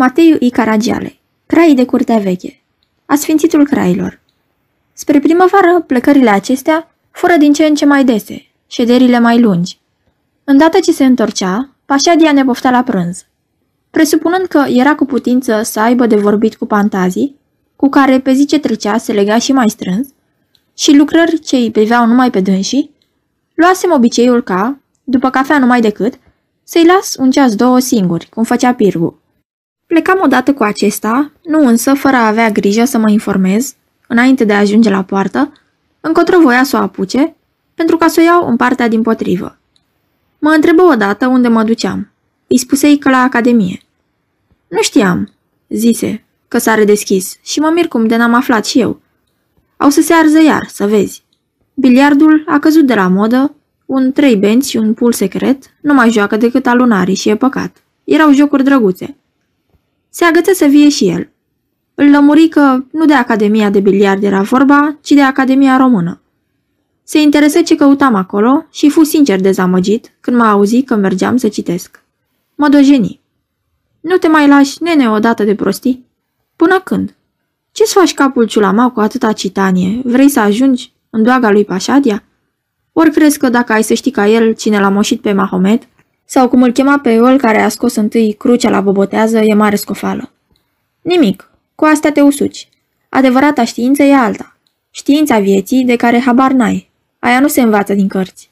Mateiu I. Caragiale Craii de curtea veche Asfințitul crailor Spre primăvară, plecările acestea fură din ce în ce mai dese, șederile mai lungi. Îndată ce se întorcea, Pașadia ne poftea la prânz. Presupunând că era cu putință să aibă de vorbit cu pantazii, cu care pe zi ce trecea se lega și mai strâns, și lucrări ce îi priveau numai pe dânsii, luasem obiceiul ca, după cafea numai decât, să-i las un ceas două singuri, cum făcea Pirgu. Plecam odată cu acesta, nu însă fără a avea grijă să mă informez, înainte de a ajunge la poartă, încotro voia să o apuce, pentru ca să o iau în partea din potrivă. Mă întrebă odată unde mă duceam. Îi spusei că la academie. Nu știam, zise, că s-a redeschis și mă mir cum de n-am aflat și eu. Au să se arză iar, să vezi. Biliardul a căzut de la modă, un trei benți și un pul secret nu mai joacă decât alunarii și e păcat. Erau jocuri drăguțe. Se agăță să vie și el. Îl lămuri că nu de Academia de Biliard era vorba, ci de Academia Română. Se interesă ce căutam acolo și fu sincer dezamăgit când m-a auzit că mergeam să citesc. Mă dojeni. Nu te mai lași, nene, odată de prostii? Până când? Ce-ți faci capul ciulama cu atâta citanie? Vrei să ajungi în doaga lui Pașadia? Ori crezi că dacă ai să știi ca el cine l-a moșit pe Mahomet, sau cum îl chema pe el care a scos întâi crucea la bobotează, e mare scofală. Nimic, cu astea te usuci. Adevărata știință e alta. Știința vieții de care habar n-ai. Aia nu se învață din cărți.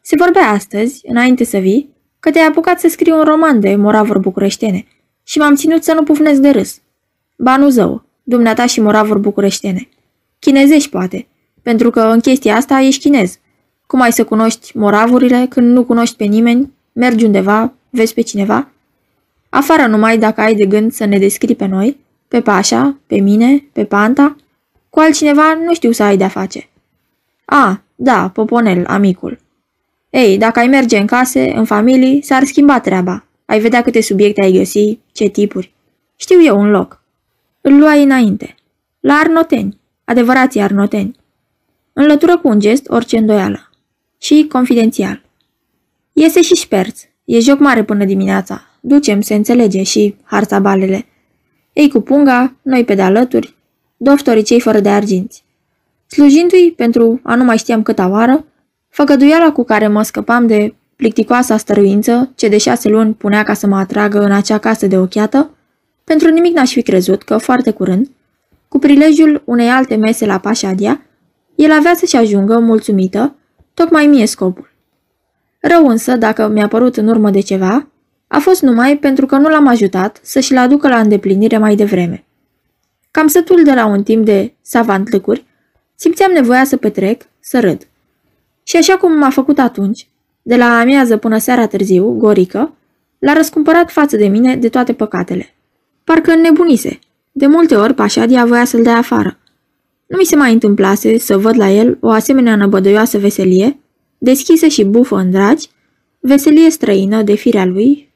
Se vorbea astăzi, înainte să vii, că te-ai apucat să scrii un roman de moravuri bucureștene și m-am ținut să nu pufnesc de râs. Ba nu zău, dumneata și moravuri bucureștene. Chinezești, poate, pentru că în chestia asta ești chinez. Cum ai să cunoști moravurile când nu cunoști pe nimeni, mergi undeva, vezi pe cineva? Afară numai dacă ai de gând să ne descrii pe noi, pe Pașa, pe mine, pe Panta, cu altcineva nu știu să ai de-a face. A, da, Poponel, amicul. Ei, dacă ai merge în case, în familii, s-ar schimba treaba. Ai vedea câte subiecte ai găsi, ce tipuri. Știu eu un loc. Îl luai înainte. La Arnoteni, adevărații Arnoteni. Înlătură cu un gest orice îndoială. Și confidențial. Iese și șperț. E joc mare până dimineața. Ducem, se înțelege, și balele. Ei cu punga, noi pe de alături, doftorii cei fără de arginți. Slujindu-i, pentru a nu mai știam câta oară, făgăduiala cu care mă scăpam de plicticoasa stăruință, ce de șase luni punea ca să mă atragă în acea casă de ochiată, pentru nimic n-aș fi crezut că, foarte curând, cu prilejul unei alte mese la Pașadia, el avea să-și ajungă, mulțumită, tocmai mie scopul. Rău însă, dacă mi-a părut în urmă de ceva, a fost numai pentru că nu l-am ajutat să-și-l aducă la îndeplinire mai devreme. Cam sătul de la un timp de savantlăcuri, simțeam nevoia să petrec, să râd. Și așa cum m-a făcut atunci, de la amiază până seara târziu, gorică, l-a răscumpărat față de mine de toate păcatele. Parcă nebunise. De multe ori Pașadia voia să-l dea afară. Nu mi se mai întâmplase să văd la el o asemenea năbădăioasă veselie, deschisă și bufă în dragi, veselie străină de firea lui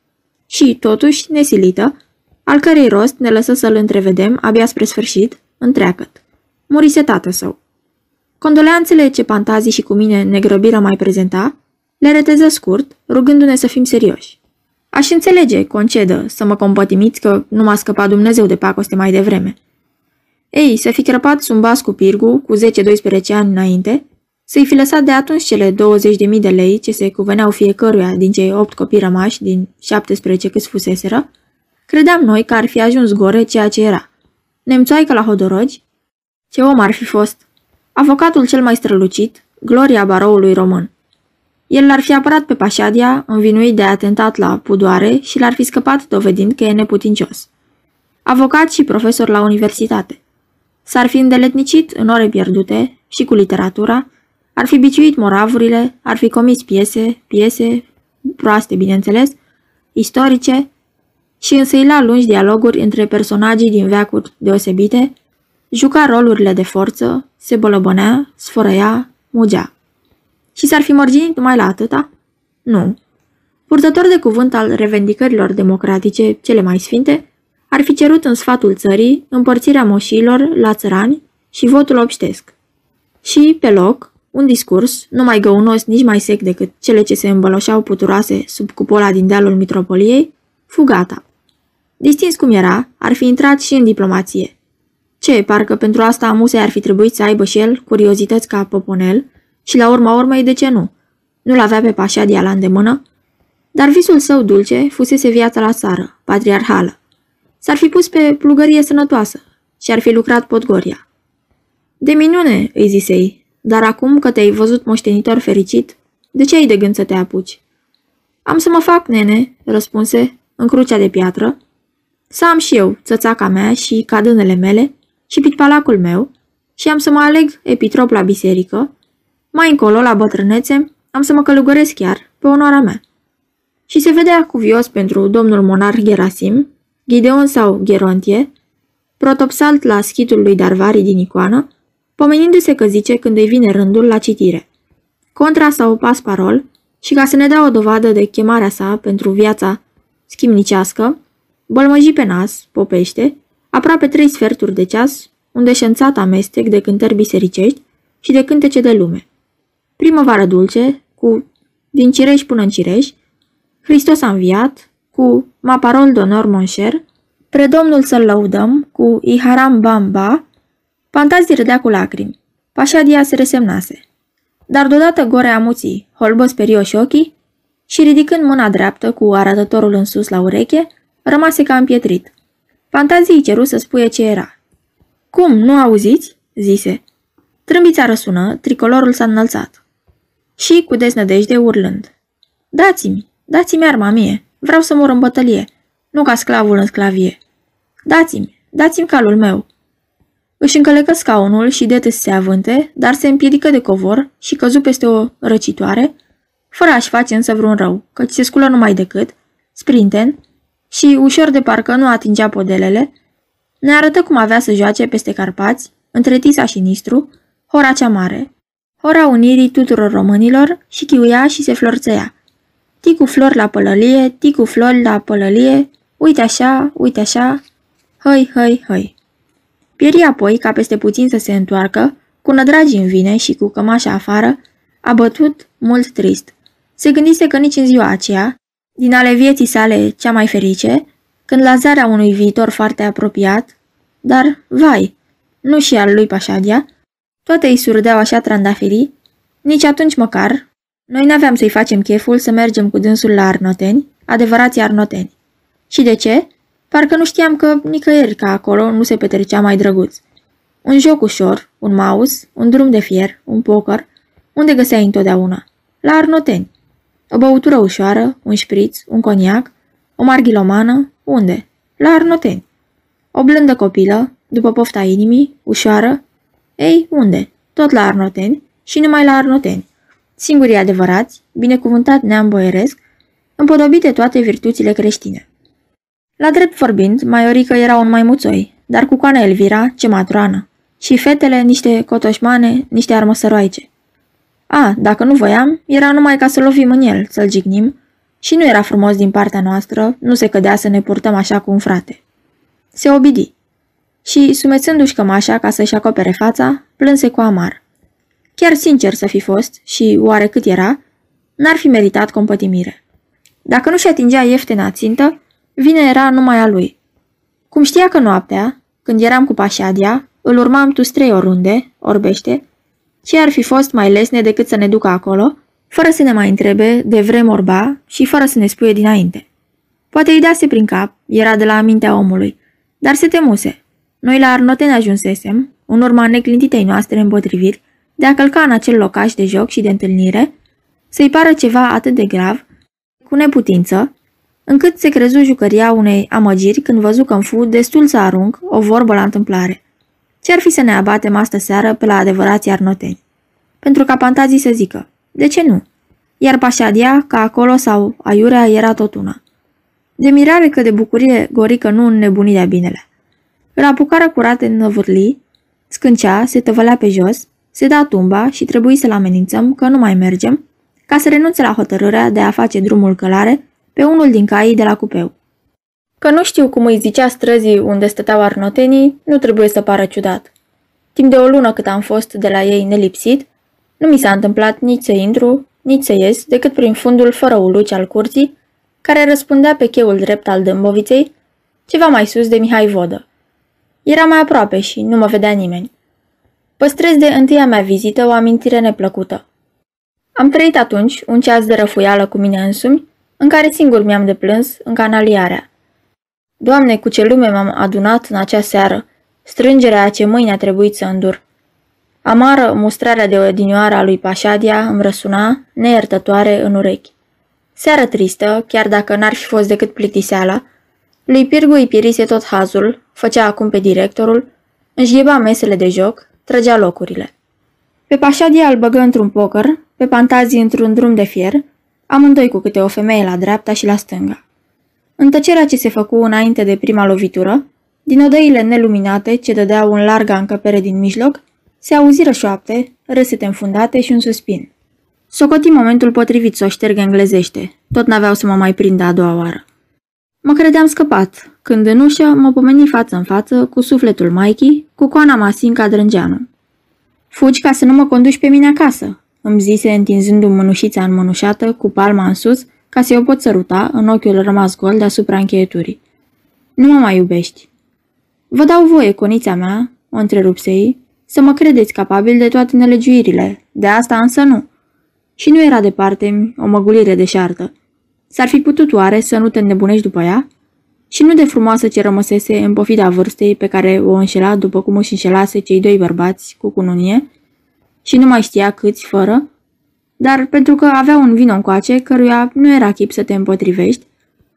și, totuși, nesilită, al cărei rost ne lăsă să-l întrevedem abia spre sfârșit, întreagăt. Murise tată său. Condoleanțele ce Pantazii și cu mine ne grăbiră mai prezenta, le reteză scurt, rugându-ne să fim serioși. Aș înțelege, concedă, să mă compătimiți că nu m-a scăpat Dumnezeu de pacoste mai devreme. Ei, să fi crăpat sumbas cu Pirgu cu 10-12 ani înainte, să-i fi lăsat de atunci cele 20.000 de lei ce se cuveneau fiecăruia din cei 8 copii rămași din 17 câți fuseseră, credeam noi că ar fi ajuns gore ceea ce era. Nemțoaică la Hodorogi? Ce om ar fi fost? Avocatul cel mai strălucit, gloria baroului român. El l-ar fi apărat pe Pașadia, învinuit de atentat la pudoare și l-ar fi scăpat dovedind că e neputincios. Avocat și profesor la universitate. S-ar fi îndeletnicit în ore pierdute și cu literatura, ar fi biciuit moravurile, ar fi comis piese, piese, proaste, bineînțeles, istorice, și însăila lungi dialoguri între personajii din veacuri deosebite, juca rolurile de forță, se bălăbănea, sfărăia, mugea. Și s-ar fi mărginit numai la atâta? Nu. Purtător de cuvânt al revendicărilor democratice cele mai sfinte, ar fi cerut în sfatul țării împărțirea moșilor la țărani și votul obștesc. Și, pe loc, un discurs, nu mai găunos, nici mai sec decât cele ce se îmbăloșeau puturoase sub cupola din dealul mitropoliei, fu gata. Distins cum era, ar fi intrat și în diplomație. Ce, parcă pentru asta Musei ar fi trebuit să aibă și el curiozități ca Poponel și la urma urmei de ce nu? Nu-l avea pe Pașadia la îndemână? Dar visul său dulce fusese viața la țară, patriarhală. S-ar fi pus pe plugărie sănătoasă și ar fi lucrat Podgoria. De minune, îi zisei, dar acum că te-ai văzut moștenitor fericit, de ce ai de gând să te apuci? Am să mă fac, nene, răspunse, în crucea de piatră, să am și eu țățaca mea și cadânele mele și pitpalacul meu și am să mă aleg epitrop la biserică, mai încolo, la bătrânețe, am să mă călugăresc chiar, pe onoarea mea. Și se vedea cuvios pentru domnul monarh Gerasim, Gideon sau Gerontie, protopsalt la schitul lui Darvari din icoană, pomenindu-se că zice când îi vine rândul la citire. Contra sau pasparol, și ca să ne dea o dovadă de chemarea sa pentru viața schimnicească, bălmăji pe nas, popește, aproape trei sferturi de ceas, un deșențat amestec de cântări bisericești și de cântece de lume. Primăvară dulce, cu din cireș până în cireș, Hristos a înviat, cu Ma parol d'onor monșer, Predomnul să-l lăudăm, cu Iharam Bamba, Fantazii râdea cu lacrimi. Pașadia se resemnase. Dar deodată gore amuții, holbă sperioși ochii și ridicând mâna dreaptă cu arătătorul în sus la ureche, rămase ca împietrit. Fantazii ceru să spuie ce era. Cum, nu auziți?" zise. Trâmbița răsună, tricolorul s-a înălțat. Și cu deznădejde urlând. Dați-mi, dați-mi arma mie, vreau să mor în bătălie, nu ca sclavul în sclavie. Dați-mi, dați-mi calul meu. Își încălecă scaunul și de se avânte, dar se împiedică de covor și căzu peste o răcitoare, fără a-și face însă vreun rău, căci se sculă numai decât, sprinten, și ușor de parcă nu atingea podelele, ne arătă cum avea să joace peste Carpați, între Tisa și Nistru, hora cea mare, hora unirii tuturor românilor și chiuia și se florțăia. Ticu flor la pălălie, ticu flor la pălălie, uite așa, uite așa, hăi, hăi, hăi. Pieri apoi, ca peste puțin să se întoarcă, cu nădragi în vine și cu cămașa afară, a bătut mult trist. Se gândise că nici în ziua aceea, din ale vieții sale cea mai ferice, când la zarea unui viitor foarte apropiat, dar, vai, nu și al lui Pașadia, toate îi surdeau așa trandafirii, nici atunci măcar, noi n-aveam să-i facem cheful să mergem cu dânsul la Arnoteni, adevărații Arnoteni. Și de ce? Parcă nu știam că nicăieri ca acolo nu se petrecea mai drăguț. Un joc ușor, un mouse, un drum de fier, un poker, unde găseai întotdeauna? La Arnoteni. O băutură ușoară, un șpriț, un coniac, o marghilomană, unde? La Arnoteni. O blândă copilă, după pofta inimii, ușoară. Ei, unde? Tot la Arnoteni și numai la Arnoteni. Singurii adevărați, binecuvântat neam boieresc, împodobite toate virtuțile creștine. La drept vorbind, Maiorică era un maimuțoi, dar cu coana Elvira, ce matroană, și fetele niște cotoșmane, niște armăsăroaice. A, dacă nu voiam, era numai ca să lovim în el, să-l jignim, și nu era frumos din partea noastră, nu se cădea să ne purtăm așa cu un frate. Se obidi. Și, sumețându-și cămașa ca să-și acopere fața, plânse cu amar. Chiar sincer să fi fost, și oare cât era, n-ar fi meritat compătimire. Dacă nu și atingea ieftena țintă, Vine era numai a lui. Cum știa că noaptea, când eram cu Pașadia, îl urmam tu trei oriunde, orbește, ce ar fi fost mai lesne decât să ne ducă acolo, fără să ne mai întrebe de vrem orba și fără să ne spuie dinainte. Poate îi dase prin cap, era de la amintea omului, dar se temuse. Noi la Arnoten ajunsesem, în urma neclintitei noastre împotriviri, de a călca în acel locaș de joc și de întâlnire, să-i pară ceva atât de grav, cu neputință, încât se crezu jucăria unei amăgiri când văzu că fu destul să arunc o vorbă la întâmplare. Ce-ar fi să ne abatem astă seară pe la adevărații arnoteni? Pentru ca pantazii să zică, de ce nu? Iar Pașadia, ca acolo sau aiurea, era tot una. De mirare că de bucurie Gorică nu înnebuni de binele. Îl apucară curate în năvârlii, scâncea, se tăvălea pe jos, se da tumba și trebuie să-l amenințăm că nu mai mergem, ca să renunțe la hotărârea de a face drumul călare pe unul din caii de la cupeu. Că nu știu cum îi zicea străzii unde stăteau arnotenii, nu trebuie să pară ciudat. Timp de o lună cât am fost de la ei nelipsit, nu mi s-a întâmplat nici să intru, nici să ies, decât prin fundul fără uluci al curții, care răspundea pe cheul drept al dâmboviței, ceva mai sus de Mihai Vodă. Era mai aproape și nu mă vedea nimeni. Păstrez de întâia mea vizită o amintire neplăcută. Am trăit atunci un ceas de răfuială cu mine însumi, în care singur mi-am deplâns în canaliarea. Doamne, cu ce lume m-am adunat în acea seară, strângerea a ce mâine a trebuit să îndur. Amară mustrarea de odinioară a lui Pașadia îmi răsuna, neiertătoare, în urechi. Seară tristă, chiar dacă n-ar fi fost decât plictiseala, lui Pirgu îi pirise tot hazul, făcea acum pe directorul, își gheba mesele de joc, trăgea locurile. Pe Pașadia îl băgă într-un poker, pe Pantazii într-un drum de fier, amândoi cu câte o femeie la dreapta și la stânga. În tăcerea ce se făcu înainte de prima lovitură, din odăile neluminate ce dădeau în larga încăpere din mijloc, se auziră șoapte, râsete înfundate și un suspin. Socoti momentul potrivit să o șterg englezește, tot n-aveau să mă mai prindă a doua oară. Mă credeam scăpat, când în ușă mă pomeni față în față cu sufletul Mikey, cu coana Masinca Drângeanu. Fugi ca să nu mă conduci pe mine acasă, îmi zise întinzându-mi mânușița înmănușată, cu palma în sus, ca să o pot săruta în ochiul rămas gol deasupra încheieturii. Nu mă mai iubești. Vă dau voie, conița mea, o întrerupse ei, să mă credeți capabil de toate nelegiuirile, de asta însă nu. Și nu era departe o măgulire deșartă. S-ar fi putut oare să nu te înnebunești după ea? Și nu de frumoasă ce rămăsese în pofida vârstei pe care o înșela după cum își înșelase cei doi bărbați cu cununie și nu mai știa câți fără, dar pentru că avea un vin încoace căruia nu era chip să te împotrivești,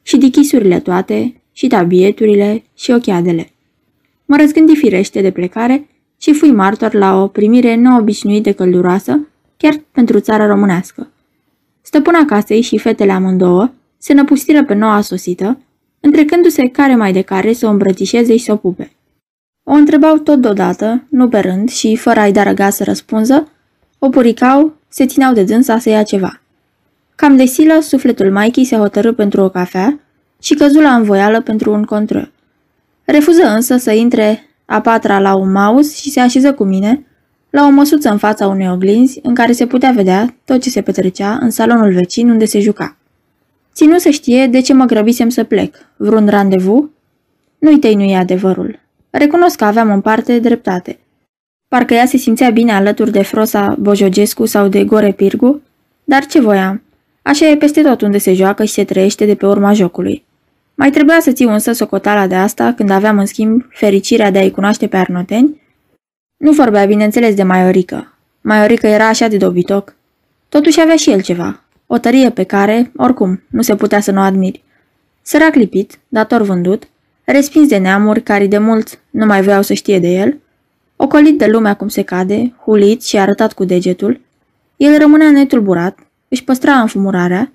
și dichisurile toate, și tabieturile, și ochiadele. Mă răzgândi firește de plecare și fui martor la o primire neobișnuit de călduroasă, chiar pentru țara românească. Stăpâna casei și fetele amândouă se năpustiră pe noua sosită, întrecându-se care mai de care să o îmbrățișeze și să o pupe. O întrebau tot deodată, nu pe rând și fără a-i da răga să răspunză, o puricau, se țineau de dânsa să ia ceva. Cam de silă, sufletul Mikey se hotărâ pentru o cafea și căzu la învoială pentru un control. Refuză însă să intre a patra la un mouse și se așeză cu mine la o măsuță în fața unei oglinzi în care se putea vedea tot ce se petrecea în salonul vecin unde se juca. Ținu să știe de ce mă grăbisem să plec. Vreun randevu? Nu-i tăinui adevărul. Recunosc că aveam în parte dreptate. Parcă ea se simțea bine alături de Frosa Bojogescu sau de Gore Pirgu, dar ce voiam? Așa e peste tot unde se joacă și se trăiește de pe urma jocului. Mai trebuia să țiu însă socotala de asta când aveam în schimb fericirea de a-i cunoaște pe arnoteni. Nu vorbea bineînțeles de Maiorică. Maiorică era așa de dobitoc. Totuși avea și el ceva. O tărie pe care, oricum, nu se putea să nu admiri. Sărac lipit, dator vândut, respins de neamuri care de mult nu mai voiau să știe de el, ocolit de lumea cum se cade, hulit și arătat cu degetul, el rămânea netulburat, își păstra înfumurarea,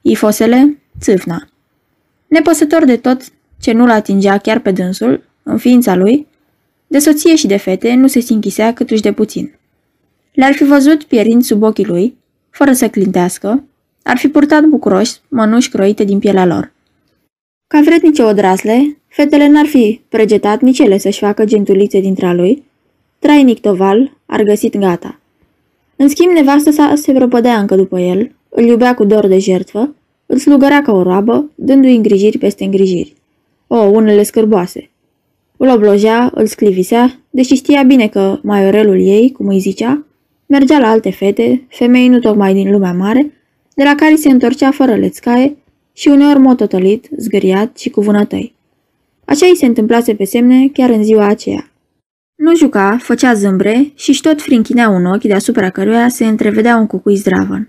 ifosele, țâfna. Nepăsător de tot ce nu-l atingea chiar pe dânsul, în ființa lui, de soție și de fete nu se sinchisea câtuși de puțin. Le-ar fi văzut pierind sub ochii lui, fără să clintească, ar fi purtat bucuroși mănuși croite din pielea lor. Ca vrednice odrasle, fetele n-ar fi pregetat nici ele să-și facă gentulițe dintre lui, trainic toval, ar găsit gata. În schimb, nevastă sa se prăpădea încă după el, îl iubea cu dor de jertfă, îl slugărea ca o roabă, dându-i îngrijiri peste îngrijiri. O, unele scârboase. Îl oblojea, îl sclivisea, deși știa bine că maiorelul ei, cum îi zicea, mergea la alte fete, femei nu tocmai din lumea mare, de la care se întorcea fără lețcaie și uneori mototălit, zgâriat și cu vânătăi. Așa îi se întâmplase pe semne chiar în ziua aceea. Nu juca, făcea zâmbre și tot frinchinea un ochi deasupra căruia se întrevedea un cucuiț zdravăn.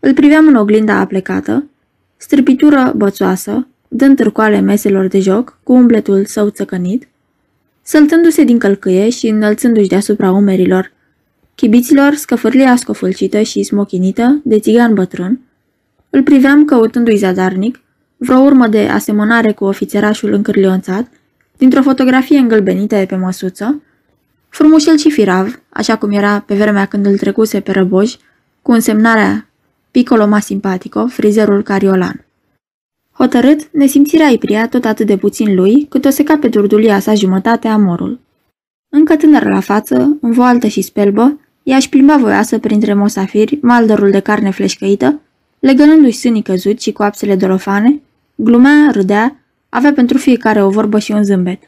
Îl priveam în oglinda aplecată, strâpitură bățoasă, dând târcoale meselor de joc cu umbletul său țăcănit, săltându-se din călcâie și înălțându-și deasupra umerilor, chibiților scăfârlia scofâlcită și smochinită de țigan bătrân, îl priveam căutându-i zadarnic, vreo urmă de asemănare cu ofițerașul încârlionțat, dintr-o fotografie îngălbenită pe măsuță, frumușel și firav, așa cum era pe vremea când îl trecuse pe răboj, cu însemnarea Piccolo ma simpatico, frizerul cariolan. Hotărât, nesimțirea îi pria tot atât de puțin lui, cât o seca pe durdulia sa jumătate amorul. Încă tânăr la față, în voaltă și spelbă, ea își plimba voioasă printre mosafiri maldărul de carne fleșcăită, legănându-și sânii căzuți și coapsele dolofane, glumea, râdea, Avea pentru fiecare o vorbă și un zâmbet.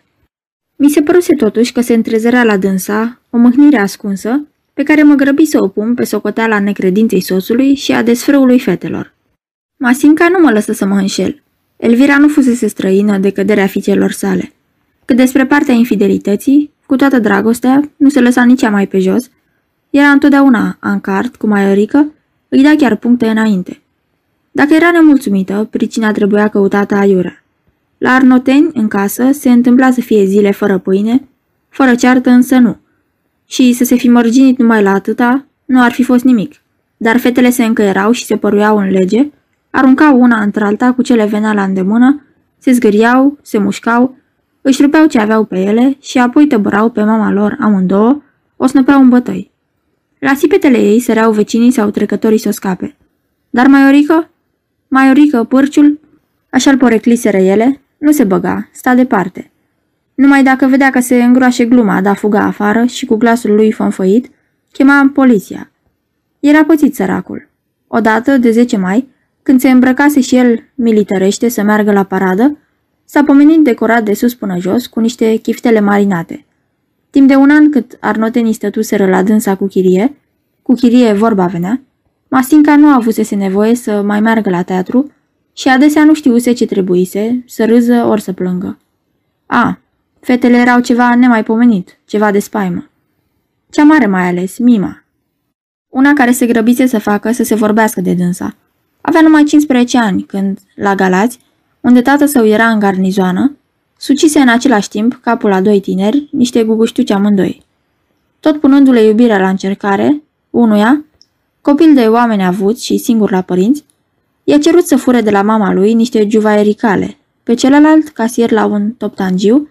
Mi se păruse totuși că se întrezărea la dânsa o mâhnire ascunsă, pe care mă grăbi să o pun pe socoteala necredinței soțului și a desfrâului fetelor. Masinca nu mă lăsă să mă înșel. Elvira nu fusese străină de căderea fiicelor sale. Cât despre partea infidelității, cu toată dragostea, nu se lăsa nici mai pe jos, era întotdeauna ancart cu Maiorică, îi da chiar puncte înainte. Dacă era nemulțumită, pricina trebuia căutată aiurea. La Arnoteni, în casă, se întâmpla să fie zile fără pâine, fără ceartă însă nu. Și să se fi mărginit numai la atâta, nu ar fi fost nimic. Dar fetele se încăierau și se păruiau în lege, aruncau una într-alta cu cele venea la îndemână, se zgâriau, se mușcau, își rupeau ce aveau pe ele și apoi tăbărau pe mama lor amândouă, o snăpeau în bătăi. La sipetele ei săreau vecinii sau trecătorii să o scape. Dar Maiorică? Maiorică, pârciul? Așa-l porecliseră ele, nu se băga, sta departe. Numai dacă vedea că se îngroașe gluma, da fuga afară și cu glasul lui fonfăit, chema poliția. Era pățit săracul. Odată, de 10 mai, când se îmbrăcase și el militărește să meargă la paradă, s-a pomenit decorat de sus până jos cu niște chiftele marinate. Timp de un an cât arnotenii stătuseră la dânsa cu chirie, cu chirie vorba venea, Masinca nu avusese nevoie să mai meargă la teatru și adesea nu știuse ce trebuise, să râză ori să plângă. A, fetele erau ceva nemaipomenit, ceva de spaimă. Cea mare mai ales, Mima. Una care se grăbise să facă să se vorbească de dânsa. Avea numai 15 ani când, la Galați, unde tată său era în garnizoană, sucise în același timp capul a doi tineri, niște guguștiuci amândoi. Tot punându-le iubirea la încercare, unuia, copil de oameni avuți și singur la părinți, i-a cerut să fure de la mama lui niște juvaericale. Pe celălalt, casier la un toptangiu,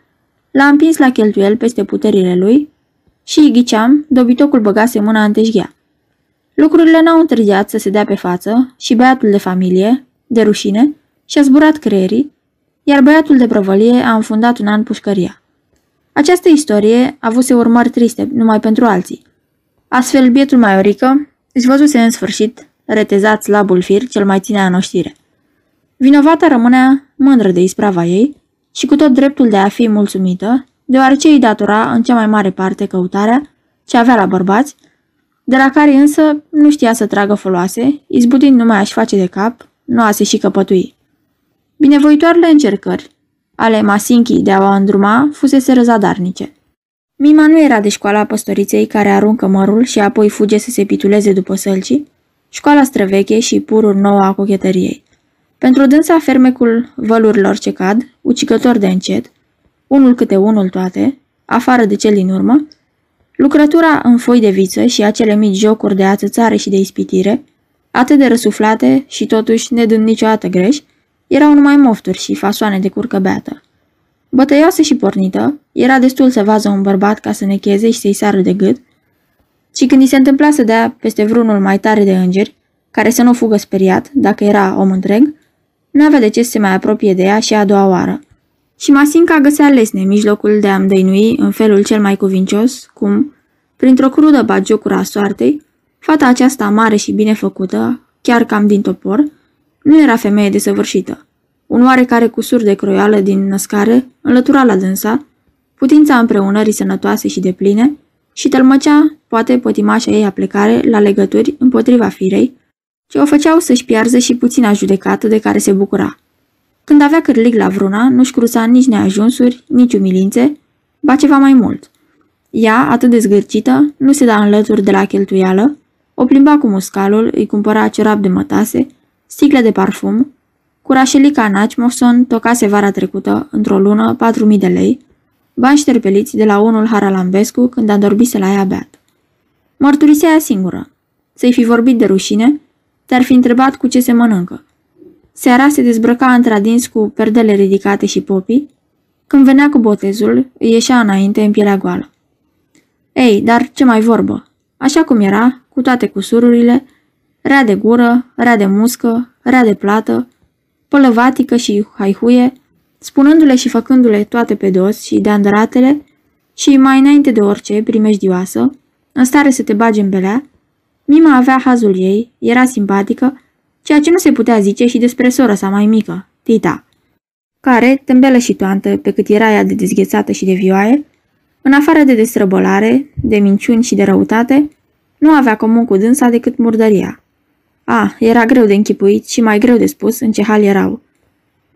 l-a împins la cheltuiel peste puterile lui și, ghiceam, dobitocul băgase mâna în teșghea. Lucrurile n-au întârziat să se dea pe față și băiatul de familie, de rușine, și-a zburat creierii, iar băiatul de prăvălie a înfundat un an pușcăria. Această istorie avuse urmări triste numai pentru alții. Astfel, bietul Maiorică își văzuse în sfârșit retezat slabul fir cel mai ținea în oștire. Vinovata rămânea mândră de isprava ei și cu tot dreptul de a fi mulțumită, deoarece îi datora în cea mai mare parte căutarea ce avea la bărbați, de la care însă nu știa să tragă foloase, izbutind numai a-și face de cap, nu a se și căpătui. Binevoitoarele încercări ale Masinchi de a o îndruma fusese răzadarnice. Mima nu era de școala păstoriței care aruncă mărul și apoi fuge să se pituleze după sălcii, școala străveche și purul nou a cochetăriei. Pentru dânsa fermecul vălurilor ce cad, ucicător de încet, unul câte unul toate, afară de cel din urmă, lucrătura în foi de viță și acele mici jocuri de ațățare și de ispitire, atât de răsuflate și totuși nedând niciodată greș, erau numai mofturi și fasoane de curcă beată. Bătăioasă și pornită, era destul să vază un bărbat ca să necheze și să-i sară de gât, și când îi se întâmpla să dea peste vreunul mai tare de îngeri, care să nu fugă speriat, dacă era om întreg, nu avea de ce să se mai apropie de ea și a doua oară. Și Masinca găsea lesne mijlocul de a-mi dăinui în felul cel mai cuvincios, cum, printr-o crudă bagiocură a soartei, fata aceasta mare și bine făcută, chiar cam din topor, nu era femeie desăvârșită. Un oarecare cusur de croială din născare înlătura la dânsa, putința împreunării sănătoase și de pline, și tălmăcea, poate, pătimașa ei a plecare la legături împotriva firei, ce o făceau să-și piarză și puțina judecată de care se bucura. Când avea cârlig la vruna, nu-și cruța nici neajunsuri, nici umilințe, ba ceva mai mult. Ea, atât de zgârcită, nu se da în lături de la cheltuială, o plimba cu muscalul, îi cumpăra ciorap de mătase, sticle de parfum, Curașelica Naci Moson tocase vara trecută, într-o lună, 4.000 de lei, bani șterpeliți de la unul Haralambescu când a dorbise la ea beat. Mărturisea ea singură. Să-i fi vorbit de rușine, te-ar fi întrebat cu ce se mănâncă. Seara se dezbrăca într-adins cu perdele ridicate și popii. Când venea cu botezul, îi ieșea înainte în pielea goală. Ei, dar ce mai vorbă? Așa cum era, cu toate cusururile, rea de gură, rea de muscă, rea de plată, pălăvatică și haihuie, spunându-le și făcându-le toate pe dos și de andăratele și mai înainte de orice primejdioasă, în stare să te bagi în belea, Mima avea hazul ei, era simpatică, ceea ce nu se putea zice și despre sora sa mai mică, Tita. care, tâmbelă și toantă, pe cât era ea de dezghețată și de vioaie, în afară de destrăbălare, de minciuni și de răutate, nu avea comun cu dânsa decât murdăria. A, era greu de închipuit și mai greu de spus în ce hal erau.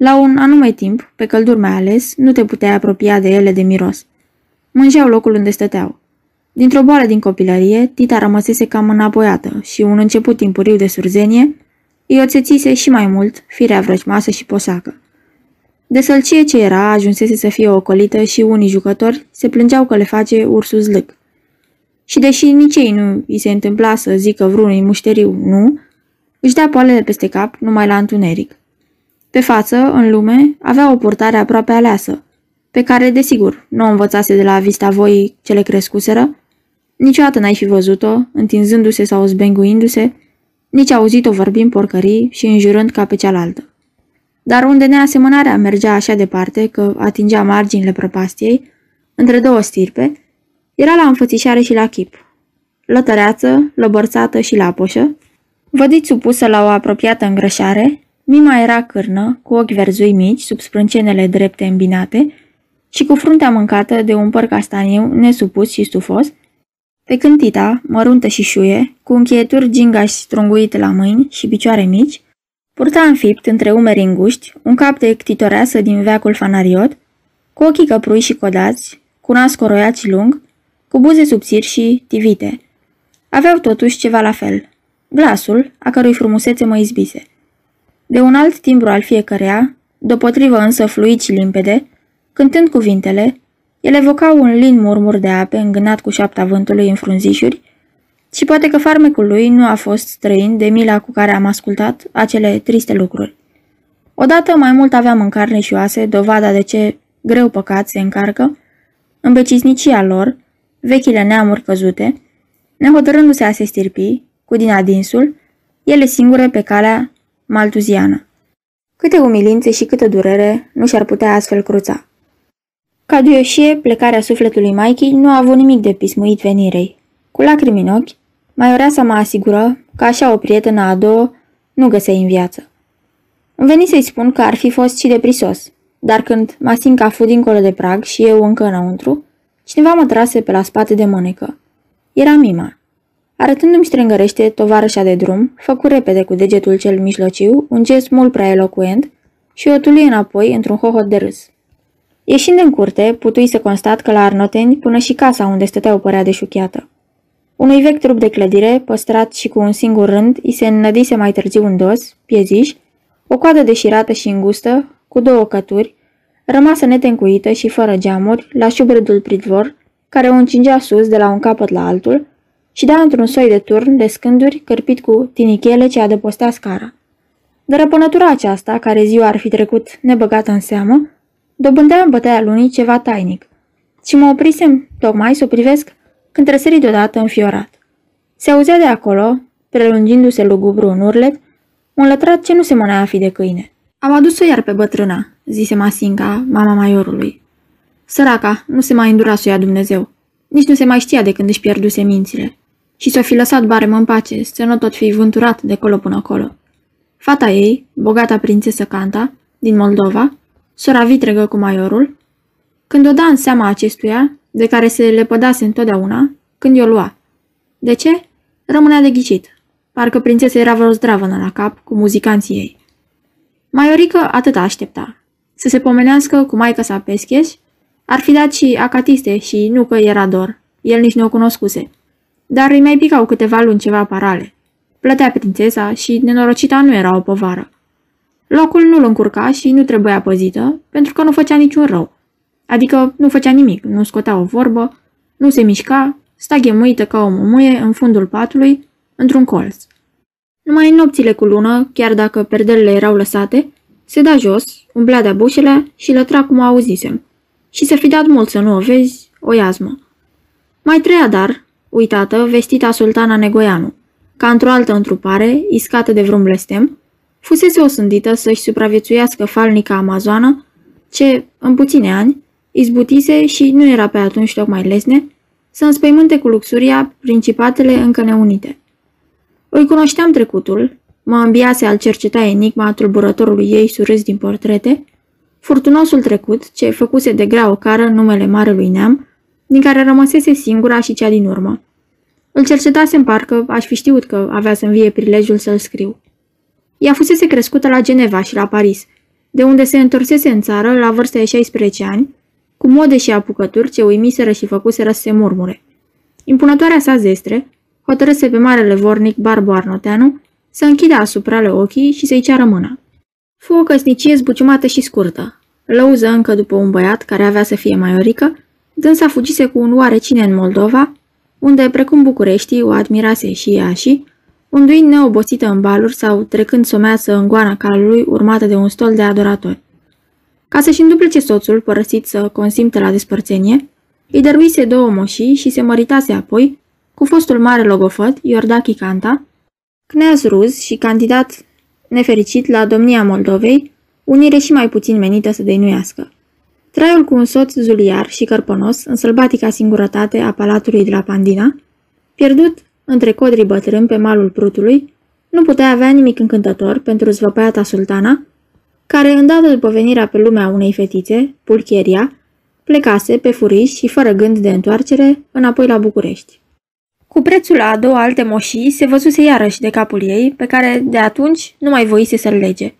La un anume timp, pe călduri mai ales, nu te puteai apropia de ele de miros. Mângeau locul unde stăteau. Dintr-o boală din copilărie, Tita rămăsese cam înapoiată și un început timpuriu de surzenie îi oțețise și mai mult firea vrăjmasă și posacă. De sălcie ce era, ajunsese să fie ocolită și unii jucători se plângeau că le face ursul zlâc. Și deși nici ei nu îi se întâmpla să zică vreunui mușteriu nu, își dea poalele peste cap numai la întuneric. Pe față, în lume, avea o purtare aproape aleasă, pe care, desigur, nu o învățase de la vista voii ce le crescuseră, niciodată n-ai fi văzut-o, întinzându-se sau zbenguindu-se, nici auzit-o vorbind porcării și înjurând ca pe cealaltă. Dar unde neasemănarea mergea așa departe că atingea marginile prăpastiei, între două stirpe, era la înfățișare și la chip. Lătăreață, lăbărțată și lapoșă, vădit supusă la o apropiată îngrășare, Mima era cârnă, cu ochi verzui mici, sub sprâncenele drepte îmbinate și cu fruntea mâncată de un păr castaniu nesupus și stufos, pe când Tita, măruntă și șuie, cu încheieturi gingași strunguite la mâini și picioare mici, purta înfipt între umeri înguști un cap de ctitoreasă din veacul fanariot, cu ochii căprui și codați, cu nas coroiat și lung, cu buze subțiri și tivite. Aveau totuși ceva la fel, glasul, a cărui frumusețe mă izbise. De un alt timbru al fiecăreia, deopotrivă însă fluid și limpede, cântând cuvintele, el evoca un lin murmur de ape îngânat cu șapta vântului în frunzișuri și poate că farmecul lui nu a fost străin de mila cu care am ascultat acele triste lucruri. Odată mai mult aveam în carne și oase dovada de ce greu păcat se încarcă, în becisnicia lor, vechile neamuri căzute, nehotărându-se a se stirpi, cu din adinsul, ele singure pe calea maltuziană. Câte umilințe și câtă durere nu și-ar putea astfel cruța. Ca duioșie, plecarea sufletului Mikey nu a avut nimic de pismuit venirei. Cu lacrimi în ochi, Maioreasa mă asigură că așa o prietenă a doua nu găsei în viață. Îmi veni să-i spun că ar fi fost și deprisos, dar când Masinca a fost dincolo de prag și eu încă înăuntru, cineva mă trase pe la spate de mânecă. Era Mima. Arătându-mi strângărește tovarășa de drum, făcu repede cu degetul cel mijlociu un gest mult prea elocuent și o tuli înapoi într-un hohot de râs. Ieșind în curte, putui să constat că la Arnoteni până și casa unde stăteau părea de șuchiată. Unui vechi trup de clădire, păstrat și cu un singur rând, îi se înnădise mai târziu un dos, pieziș, o coadă deșirată și îngustă, cu două cături, rămasă netencuită și fără geamuri, la șubredul pridvor, care o încingea sus de la un capăt la altul, și da într-un soi de turn de scânduri cărpit cu tinichele ce adăpostea scara. Dărăpânătura aceasta, care ziua ar fi trecut nebăgată în seamă, dobândea în bătaia lunii ceva tainic. Și mă oprisem tocmai să o privesc când tresări deodată înfiorat. Se auzea de acolo, prelungindu-se lugubru în urlet, un lătrat ce nu se mânea a fi de câine. Am adus-o iar pe bătrâna, zise Masinca, mama maiorului. Săraca, nu se mai îndura să ia Dumnezeu. Nici nu se mai știa de când își pierduse mințile și s-o fi lăsat barem în pace, să nu tot fi vânturat de colo până acolo. Fata ei, bogata prințesă Canta, din Moldova, sora vitregă cu maiorul, când o da în seama acestuia, de care se le pădase întotdeauna, când i-o lua. De ce? Rămânea de ghicit. Parcă prințesa era vreo zdravănă la cap cu muzicanții ei. Maiorică atât aștepta. Să se pomenească cu maica sa Pescheș, ar fi dat și acatiste și nu că era dor. El nici nu o cunoscuse dar îi mai picau câteva luni ceva parale. Plătea prințesa și nenorocita nu era o povară. Locul nu-l încurca și nu trebuia păzită, pentru că nu făcea niciun rău. Adică nu făcea nimic, nu scotea o vorbă, nu se mișca, sta ghemuită ca o mumuie în fundul patului, într-un colț. Numai în nopțile cu lună, chiar dacă perdelele erau lăsate, se da jos, umblea de bușele și lătra cum o auzisem. Și să fi dat mult să nu o vezi, o iazmă. Mai treia dar, uitată, vestita sultana Negoianu, ca într-o altă întrupare, iscată de vreun blestem, fusese osândită să-și supraviețuiască falnica amazoană, ce, în puține ani, izbutise și nu era pe atunci tocmai lesne, să înspăimânte cu luxuria principatele încă neunite. Îi cunoșteam trecutul, mă ambiase al cerceta enigma tulburătorului ei surâs din portrete, furtunosul trecut, ce făcuse de grea o cară numele Marelui Neam, din care rămăsese singura și cea din urmă. Îl cercetase în parcă, aș fi știut că avea să învie prilejul să-l scriu. Ea fusese crescută la Geneva și la Paris, de unde se întorsese în țară la vârsta de 16 ani, cu mode și apucături ce uimiseră și făcuseră să se murmure. Impunătoarea sa zestre hotărâse pe marele vornic Barbu Arnoteanu să închidă asupra le ochii și să-i ceară mâna. Fu o căsnicie zbuciumată și scurtă. Lăuză încă după un băiat care avea să fie maiorică, dânsa fugise cu un oarecine în Moldova, unde, precum București, o admirase și ea și, unduind neobosită în baluri sau trecând someață în goana calului urmată de un stol de adoratori. Ca să-și înduplece soțul, părăsit să consimte la despărțenie, îi dăruise două moșii și se măritase apoi cu fostul mare logofăt, Iordachi Canta, Cneaz Ruz și candidat nefericit la domnia Moldovei, unire și mai puțin menită să deinuiască. Traiul cu un soț zuliar și cărpănos în sălbatica singurătate a palatului de la Pandina, pierdut între codrii bătrâni pe malul Prutului, nu putea avea nimic încântător pentru zvăpăiata sultana, care, îndată după venirea pe lumea unei fetițe, Pulcheria, plecase pe furiș și fără gând de întoarcere înapoi la București. Cu prețul la două alte moșii se văzuse iarăși de capul ei, pe care de atunci nu mai voise să-l lege.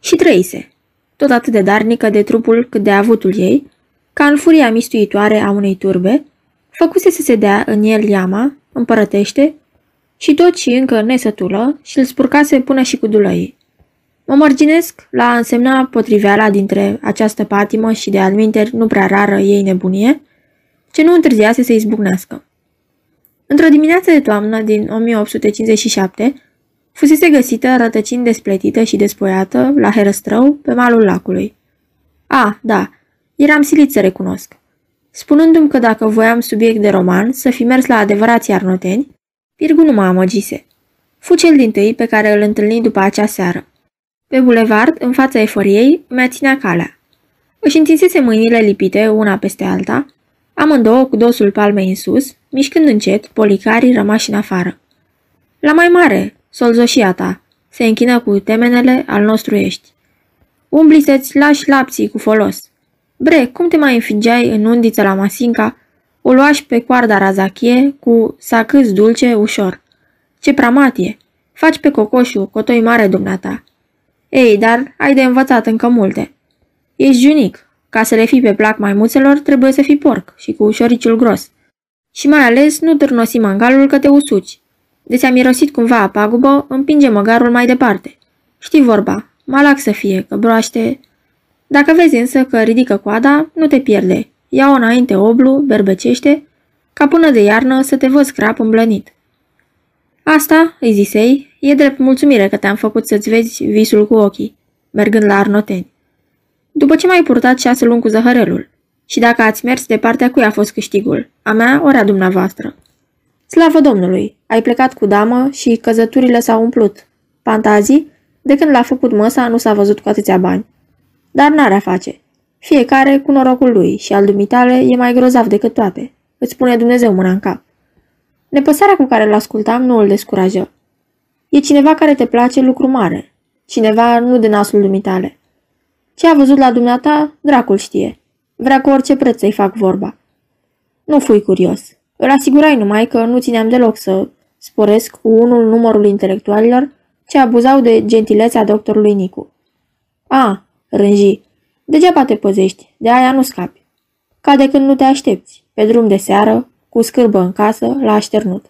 Și trăise, tot atât de darnică de trupul cât de avutul ei, ca în furia mistuitoare a unei turbe, făcuse să se dea în el iama, împărătește, și tot și încă nesătulă și îl spurcase până și cu dulăii. Mă mărginesc la a însemna potriveala dintre această patimă și de alminteri nu prea rară ei nebunie, ce nu întârziase să izbucnească. Într-o dimineață de toamnă din 1857, fusese găsită rătăcind despletită și despoiată la Herăstrău, pe malul lacului. A, da, eram silit să recunosc. Spunându-mi că dacă voiam subiect de roman să fi mers la adevărații arnoteni, Pirgu nu mă amăgise. Fu cel din tâi pe care îl întâlni după acea seară. Pe bulevard, în fața eforiei, mi-a ținea calea. Își întinsese mâinile lipite una peste alta, amândouă cu dosul palmei în sus, mișcând încet policarii rămași în afară. La mai mare, solzoșia ta, se închină cu temenele al nostru ești. Umbli să-ți lași lapții cu folos. Bre, cum te mai înfingeai în undiță la Masinca, o luași pe coarda razachie cu sacâz dulce ușor. Ce pramatie! Faci pe cocoșu, cotoi mare dumneata. Ei, dar ai de învățat încă multe. Ești junic. Ca să le fii pe plac maimuțelor, trebuie să fii porc și cu ușoriciul gros. Și mai ales nu târnosi mangalul că te usuci. De ți-a mirosit cumva a pagubă, împinge măgarul mai departe. Știi vorba, malac să fie, că broaște... Dacă vezi însă că ridică coada, nu te pierde. Ia-o înainte oblu, berbecește, ca până de iarnă să te văd scrap îmblănit. Asta, îi zisei, e drept mulțumire că te-am făcut să-ți vezi visul cu ochii, mergând la Arnoteni. După ce m-ai purtat șase luni cu zăhărelul, și dacă ați mers de partea cui a fost câștigul, a mea ori a dumneavoastră. Slavă Domnului, ai plecat cu damă și căzăturile s-au umplut. Fantazii? De când l-a făcut măsa, nu s-a văzut cu atâția bani. Dar n-are a face. Fiecare cu norocul lui și al dumitale e mai grozav decât toate. Îți pune Dumnezeu mâna în cap. Nepăsarea cu care îl ascultam nu îl descurajă. E cineva care te place lucru mare. Cineva nu de nasul dumitale. Ce a văzut la dumneata, dracul știe. Vrea cu orice preț să-i fac vorba. Nu fui curios. Îl asigurai numai că nu țineam deloc să sporesc cu unul numărul intelectualilor ce abuzau de gentilețea doctorului Nicu. A, rânji, degeaba te păzești, de aia nu scapi. Ca de când nu te aștepți, pe drum de seară, cu scârbă în casă, la așternut.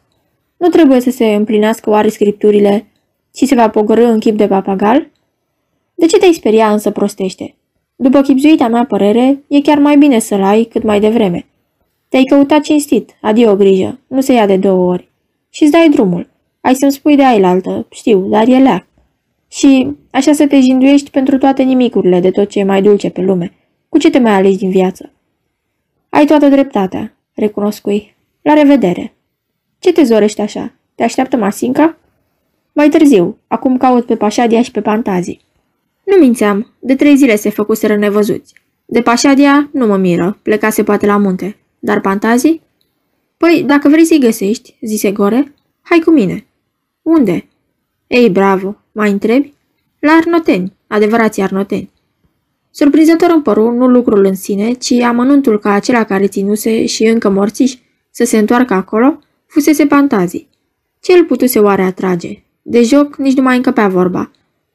Nu trebuie să se împlinească oare scripturile și se va pogărâ în chip de papagal? De ce te-ai speria însă prostește? După chipzuita mea părere, e chiar mai bine să-l ai cât mai devreme. Te-ai căutat cinstit, adio grijă, nu se ia de două ori. Și-ți dai drumul. Ai să-mi spui de ailaltă, știu, dar e leac. Și așa să te jinduiești pentru toate nimicurile de tot ce e mai dulce pe lume. Cu ce te mai alegi din viață? Ai toată dreptatea, recunoscui. La revedere. Ce te zorești așa? Te așteaptă Masinca? Mai târziu, acum caut pe Pașadia și pe Pantazii. Nu mințeam, de trei zile se făcuseră nevăzuți. De Pașadia nu mă miră, plecase poate la munte. Dar Pantazii? Păi, dacă vrei să-i găsești, zise Gore, hai cu mine. Unde? Ei, bravo, mai întrebi? La Arnoteni, adevărații Arnoteni. Surprinzător în păru nu lucrul în sine, ci amănuntul ca acela care ținuse și încă morțiși să se întoarcă acolo, fusese fantazii. Ce îl putuse oare atrage? De joc nici nu mai încăpea vorba.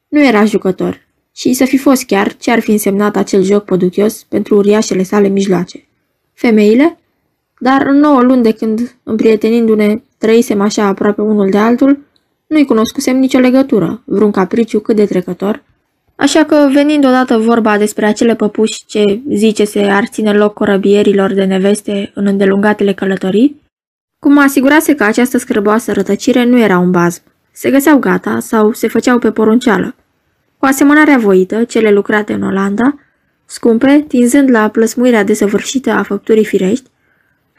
Nu era jucător. Și să fi fost chiar ce ar fi însemnat acel joc poduchios pentru uriașele sale mijloace. Femeile? Dar în nouă luni de când, împrietenindu-ne, trăisem așa aproape unul de altul, nu-i cunoscusem nicio legătură, vreun capriciu cât de trecător, Așa că, venind odată vorba despre acele păpuși ce, zice se, ar ține loc corăbierilor de neveste în îndelungatele călătorii, cum mă asigurase că această scârboasă rătăcire nu era un bazm. Se găseau gata sau se făceau pe porunceală. Cu asemănarea voită, cele lucrate în Olanda, scumpe, tinzând la plăsmuirea desăvârșită a făpturii firești,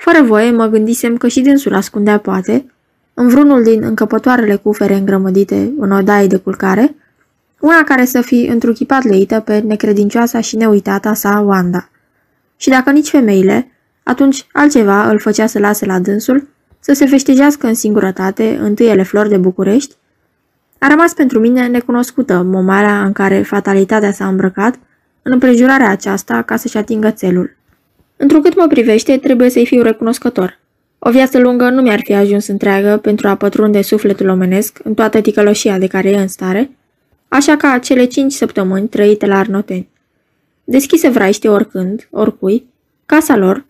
fără voie mă gândisem că și dânsul ascundea poate, în vrunul din încăpătoarele cufere îngrămădite în odaie de culcare, una care să fi întruchipat leită pe necredincioasa și neuitata sa Wanda. Și dacă nici femeile, atunci altceva îl făcea să lase la dânsul, să se veștejească în singurătate întâiele flori de București, a rămas pentru mine necunoscută momarea în care fatalitatea s-a îmbrăcat în împrejurarea aceasta ca să-și atingă țelul. Întrucât mă privește, trebuie să-i fiu recunoscător. O viață lungă nu mi-ar fi ajuns întreagă pentru a pătrunde sufletul omenesc în toată ticăloșia de care e în stare, așa ca cele cinci săptămâni trăite la Arnoteni. Deschise vraiște oricând, oricui, casa lor,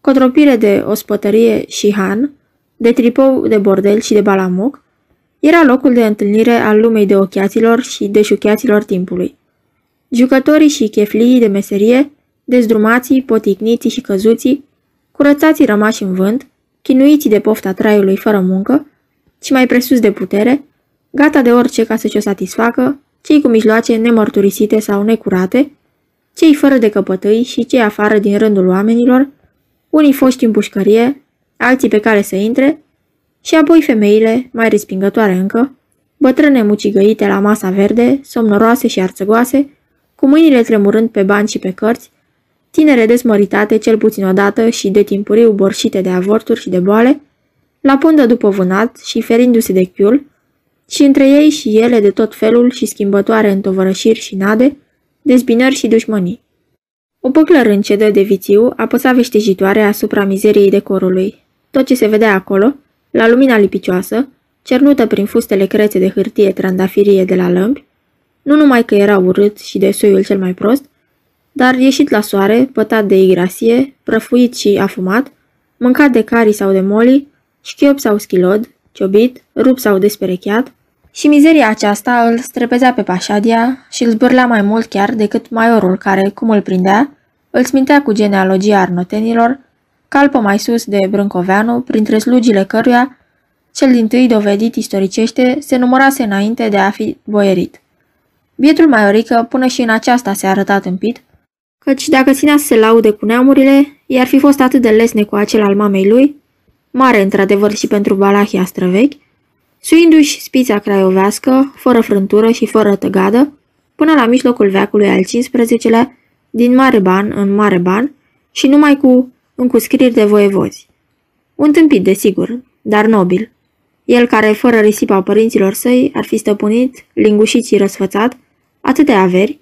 cotropire de ospătărie și han, de tripou de bordel și de balamuc, era locul de întâlnire al lumei de ochiaților și de șuchiaților timpului. Jucătorii și cheflii de meserie, dezdrumații, poticniții și căzuții, curățații rămași în vânt, chinuiții de pofta traiului fără muncă și mai presus de putere, gata de orice ca să ce o satisfacă, cei cu mijloace nemărturisite sau necurate, cei fără de căpătâi și cei afară din rândul oamenilor, unii foști în pușcărie, alții pe care să intre, și apoi femeile, mai respingătoare încă, bătrâne mucigăite la masa verde, somnoroase și arțăgoase, cu mâinile tremurând pe bani și pe cărți, tinere desmăritate cel puțin odată și de timpuriu borșite de avorturi și de boale, la pândă după vânat și ferindu-se de chiul, și între ei și ele de tot felul și schimbătoare întovărășiri și nade, dezbinări și dușmănii. O păclă râncedă de vițiu apăsa veștejitoare asupra mizeriei decorului. Tot ce se vedea acolo, la lumina lipicioasă, cernută prin fustele crețe de hârtie trandafirie de la lămpi, nu numai că era urât și de soiul cel mai prost, dar ieșit la soare, pătat de igrasie, prăfuit și afumat, mâncat de cari sau de moli, șchiop sau schilod, ciobit, rup sau desperecheat, și mizeria aceasta îl strepezea pe Pașadia și îl zbârlea mai mult chiar decât maiorul care, cum îl prindea, îl smintea cu genealogia arnotenilor, calpă mai sus de Brâncoveanu, printre slugile căruia, cel din tâi dovedit istoricește, se numărase înainte de a fi boierit. Bietul maiorică până și în aceasta se-a arătat împit, căci dacă ținea să se laude cu neamurile, i-ar fi fost atât de lesne cu acel al mamei lui, mare într-adevăr și pentru Balahia străvechi, suindu-și spița craiovească, fără frântură și fără tăgadă, până la mijlocul veacului al XV-lea, din mare ban în mare ban și numai cu încuscriri de voievozi. Un tâmpit, desigur, dar nobil. El care, fără risipa părinților săi, ar fi stăpânit, lingușiții răsfățat, atâtea averi,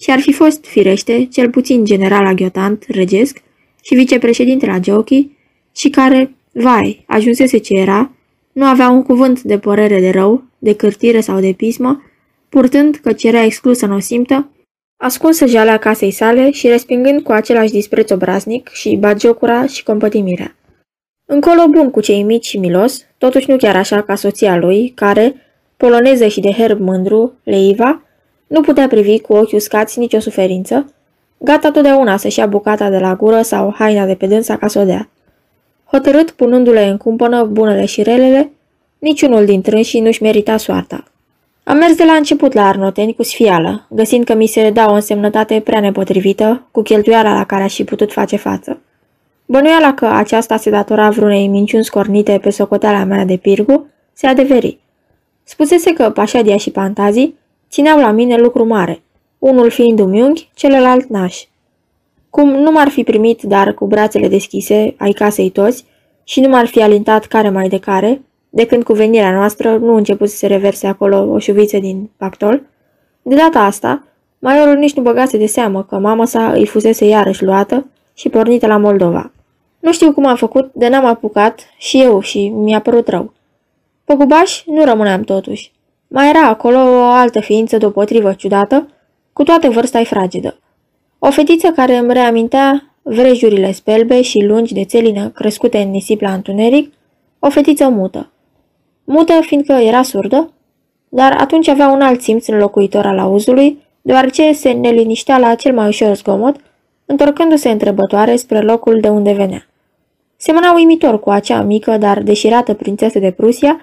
și ar fi fost, firește, cel puțin general aghiotant, regesc și vicepreședinte la Geochi, și care, vai, ajunsese ce era, nu avea un cuvânt de părere de rău, de cârtire sau de pismă, purtând, că era exclusă în o simtă, ascunsă jalea casei sale și respingând cu același dispreț obraznic și bagiocura și compătimirea. Încolo bun cu cei mici și milos, totuși nu chiar așa ca soția lui, care, poloneză și de herb mândru, Leiva, nu putea privi cu ochi uscați nicio suferință, gata totdeauna să-și ia bucata de la gură sau haina de pe dânsa ca să o dea. Hotărât punându-le în cumpănă bunele și relele, niciunul dintre înși nu-și merita soarta. Am mers de la început la Arnoteni cu sfială, găsind că mi se da o însemnătate prea nepotrivită cu cheltuiala la care aș fi putut face față. Bănuiala că aceasta se datora vreunei minciuni scornite pe socoteala mea de pirgu, se adeveri. Spusese că Pașadia și Pantazii țineau la mine lucru mare, unul fiind umiunghi, celălalt naș. Cum nu m-ar fi primit, dar cu brațele deschise, ai casei toți, și nu m-ar fi alintat care mai de care, de când cu venirea noastră nu început să se reverse acolo o șuviță din pactol, de data asta, Maiorul nici nu băgase de seamă că mama sa îi fusese iarăși luată și pornită la Moldova. Nu știu cum am făcut, de n-am apucat și eu și mi-a părut rău. Pe gubaș nu rămâneam totuși. Mai era acolo o altă ființă deopotrivă ciudată, cu toată vârsta fragedă. O fetiță care îmi reamintea vrejurile spelbe și lungi de țelină crescute în nisip la întuneric, o fetiță mută. Mută fiindcă era surdă, dar atunci avea un alt simț înlocuitor al auzului, deoarece se neliniștea la cel mai ușor zgomot, întorcându-se întrebătoare spre locul de unde venea. Semăna uimitor cu acea mică, dar deșirată prințesă de Prusia,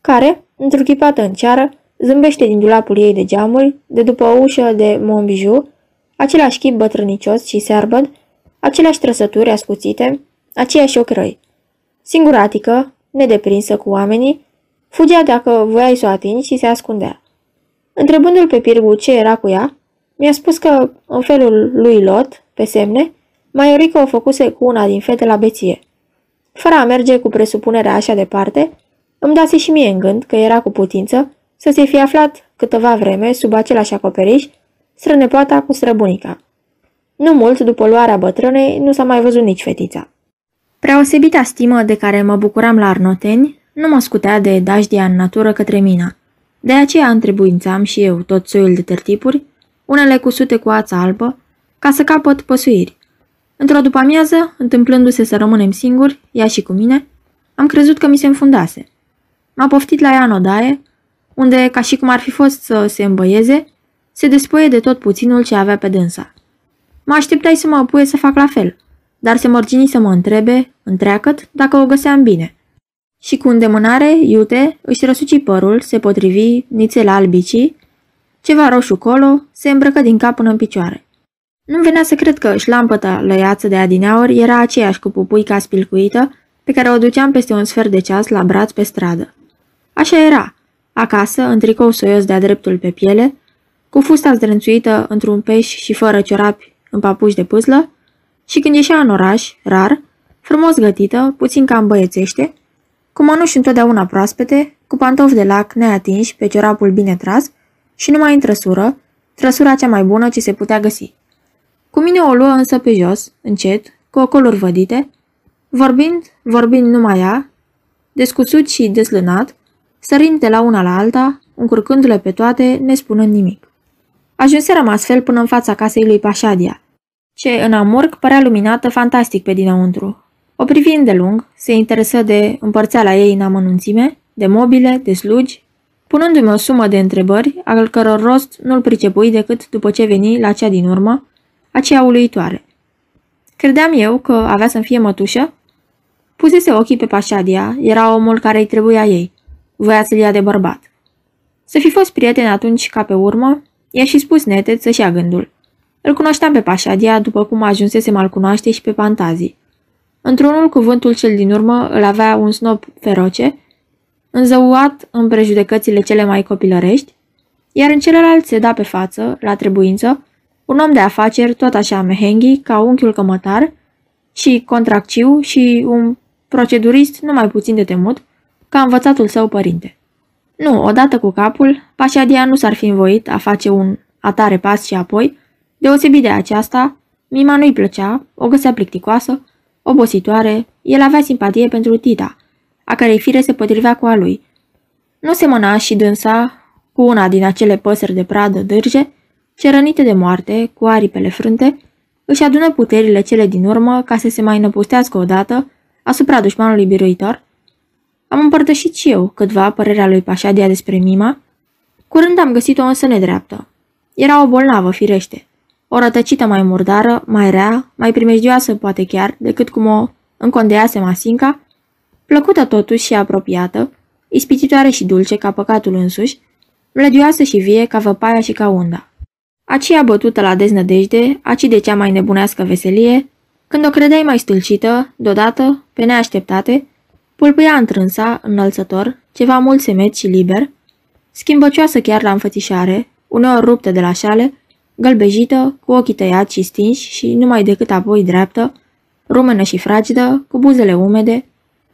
care, întruchipată în ceară, zâmbește din dulapul ei de geamuri, de după o ușă de Montbijou, același chip bătrânicios și serbăd, aceleași trăsături ascuțite, aceiași ochi răi. Singuratică, nedeprinsă cu oamenii, fugea dacă voiai să o atingi și se ascundea. Întrebându-l pe Pirgu ce era cu ea, mi-a spus că, în felul lui Lot, pe semne, Maiorica o făcuse cu una din fete la beție. Fără a merge cu presupunerea așa departe, îmi dase și mie în gând că era cu putință să se fie aflat câteva vreme sub același acoperiș strănepoata cu străbunica. Nu mult după luarea bătrânei, nu s-a mai văzut nici fetița. Preosebita stimă de care mă bucuram la Arnoteni nu mă scutea de dajdia în natură către mina. De aceea întrebuințam și eu tot soiul de tertipuri, unele cusute cu ața albă, ca să capăt păsuiri. Într-o după-amiază, întâmplându-se să rămânem singuri, ea și cu mine, am crezut că mi se înfundase. M-a poftit la ea în odaie, unde, ca și cum ar fi fost să se îmbăieze, se despoie de tot puținul ce avea pe dânsa. Mă așteptai să mă apuie să fac la fel, dar se mărgini să mă întrebe, întreacăt, dacă o găseam bine. Și cu îndemânare, iute, își răsuci părul, se potrivi, nițel albicii, ceva roșu colo, se îmbrăcă din cap până în picioare. Nu venea să cred că șlampăta lăiață de adineauri era aceeași cu pupuica spilcuită pe care o duceam peste un sfert de ceas la braț pe stradă. Așa era, acasă, în tricou soios de-a dreptul pe piele, cu fusta zdrânțuită într-un peș și fără ciorapi în papuși de pâslă, și când ieșea în oraș, rar, frumos gătită, puțin cam băiețește, cu mănuși întotdeauna proaspete, cu pantofi de lac neatinși pe ciorapul bine tras și numai în trăsură, trăsura cea mai bună ce se putea găsi. Cu mine o luă însă pe jos, încet, cu ocoluri vădite, vorbind, vorbind numai ea, descuțut și deslânat, sărind de la una la alta, încurcându-le pe toate, nespunând nimic. Ajunserăm astfel până în fața casei lui Pașadia, ce în amurg părea luminată fantastic pe dinăuntru. O privind de lung, se interesă de împărțeala ei în amănunțime, de mobile, de slugi, punându-mi o sumă de întrebări, al căror rost nu-l pricepui decât după ce veni la cea din urmă, aceea uluitoare. Credeam eu că avea să-mi fie mătușă? Pusese ochii pe Pașadia, era omul care îi trebuia ei. Voia să-l ia de bărbat. Să fi fost prieten atunci ca pe urmă, i-a și spus neted să-și ia gândul. Îl cunoșteam pe Pașadia după cum ajunsese al cunoaște și pe Pantazii. Într-unul cuvântul cel din urmă îl avea un snob feroce, înzăuat în prejudecățile cele mai copilărești, iar în celălalt se da pe față, la trebuință, un om de afaceri tot așa mehenghi ca unchiul cămătar și contracciu și un procedurist nu mai puțin de temut ca învățatul său părinte. Nu, odată cu capul, Pașadia nu s-ar fi învoit a face un atare pas și apoi, deosebit de aceasta, Mima nu-i plăcea, o găsea plicticoasă, obositoare, el avea simpatie pentru Tita, a cărei fire se potrivea cu a lui. Nu semăna și dânsa cu una din acele păsări de pradă dârge, ce rănite de moarte, cu aripele frânte, își adună puterile cele din urmă ca să se mai năpustească odată asupra dușmanului biruitor. Am împărtășit și eu câtva părerea lui Pașadia despre Mima. Curând am găsit-o însă nedreaptă. Era o bolnavă, firește. O rătăcită mai murdară, mai rea, mai primejdioasă poate chiar decât cum o încondease Masinca, plăcută totuși și apropiată, ispititoare și dulce ca păcatul însuși, mlădioasă și vie ca văpaia și ca unda. Aceea bătută la deznădejde, aci de cea mai nebunească veselie, când o credeai mai stâlcită, deodată, pe neașteptate, pulpâia întrânsa, înălțător, ceva mult semet și liber, schimbăcioasă chiar la înfățișare, uneori ruptă de la șale, gălbejită, cu ochii tăiați și stinși și numai decât apoi dreaptă, rumenă și fragedă, cu buzele umede,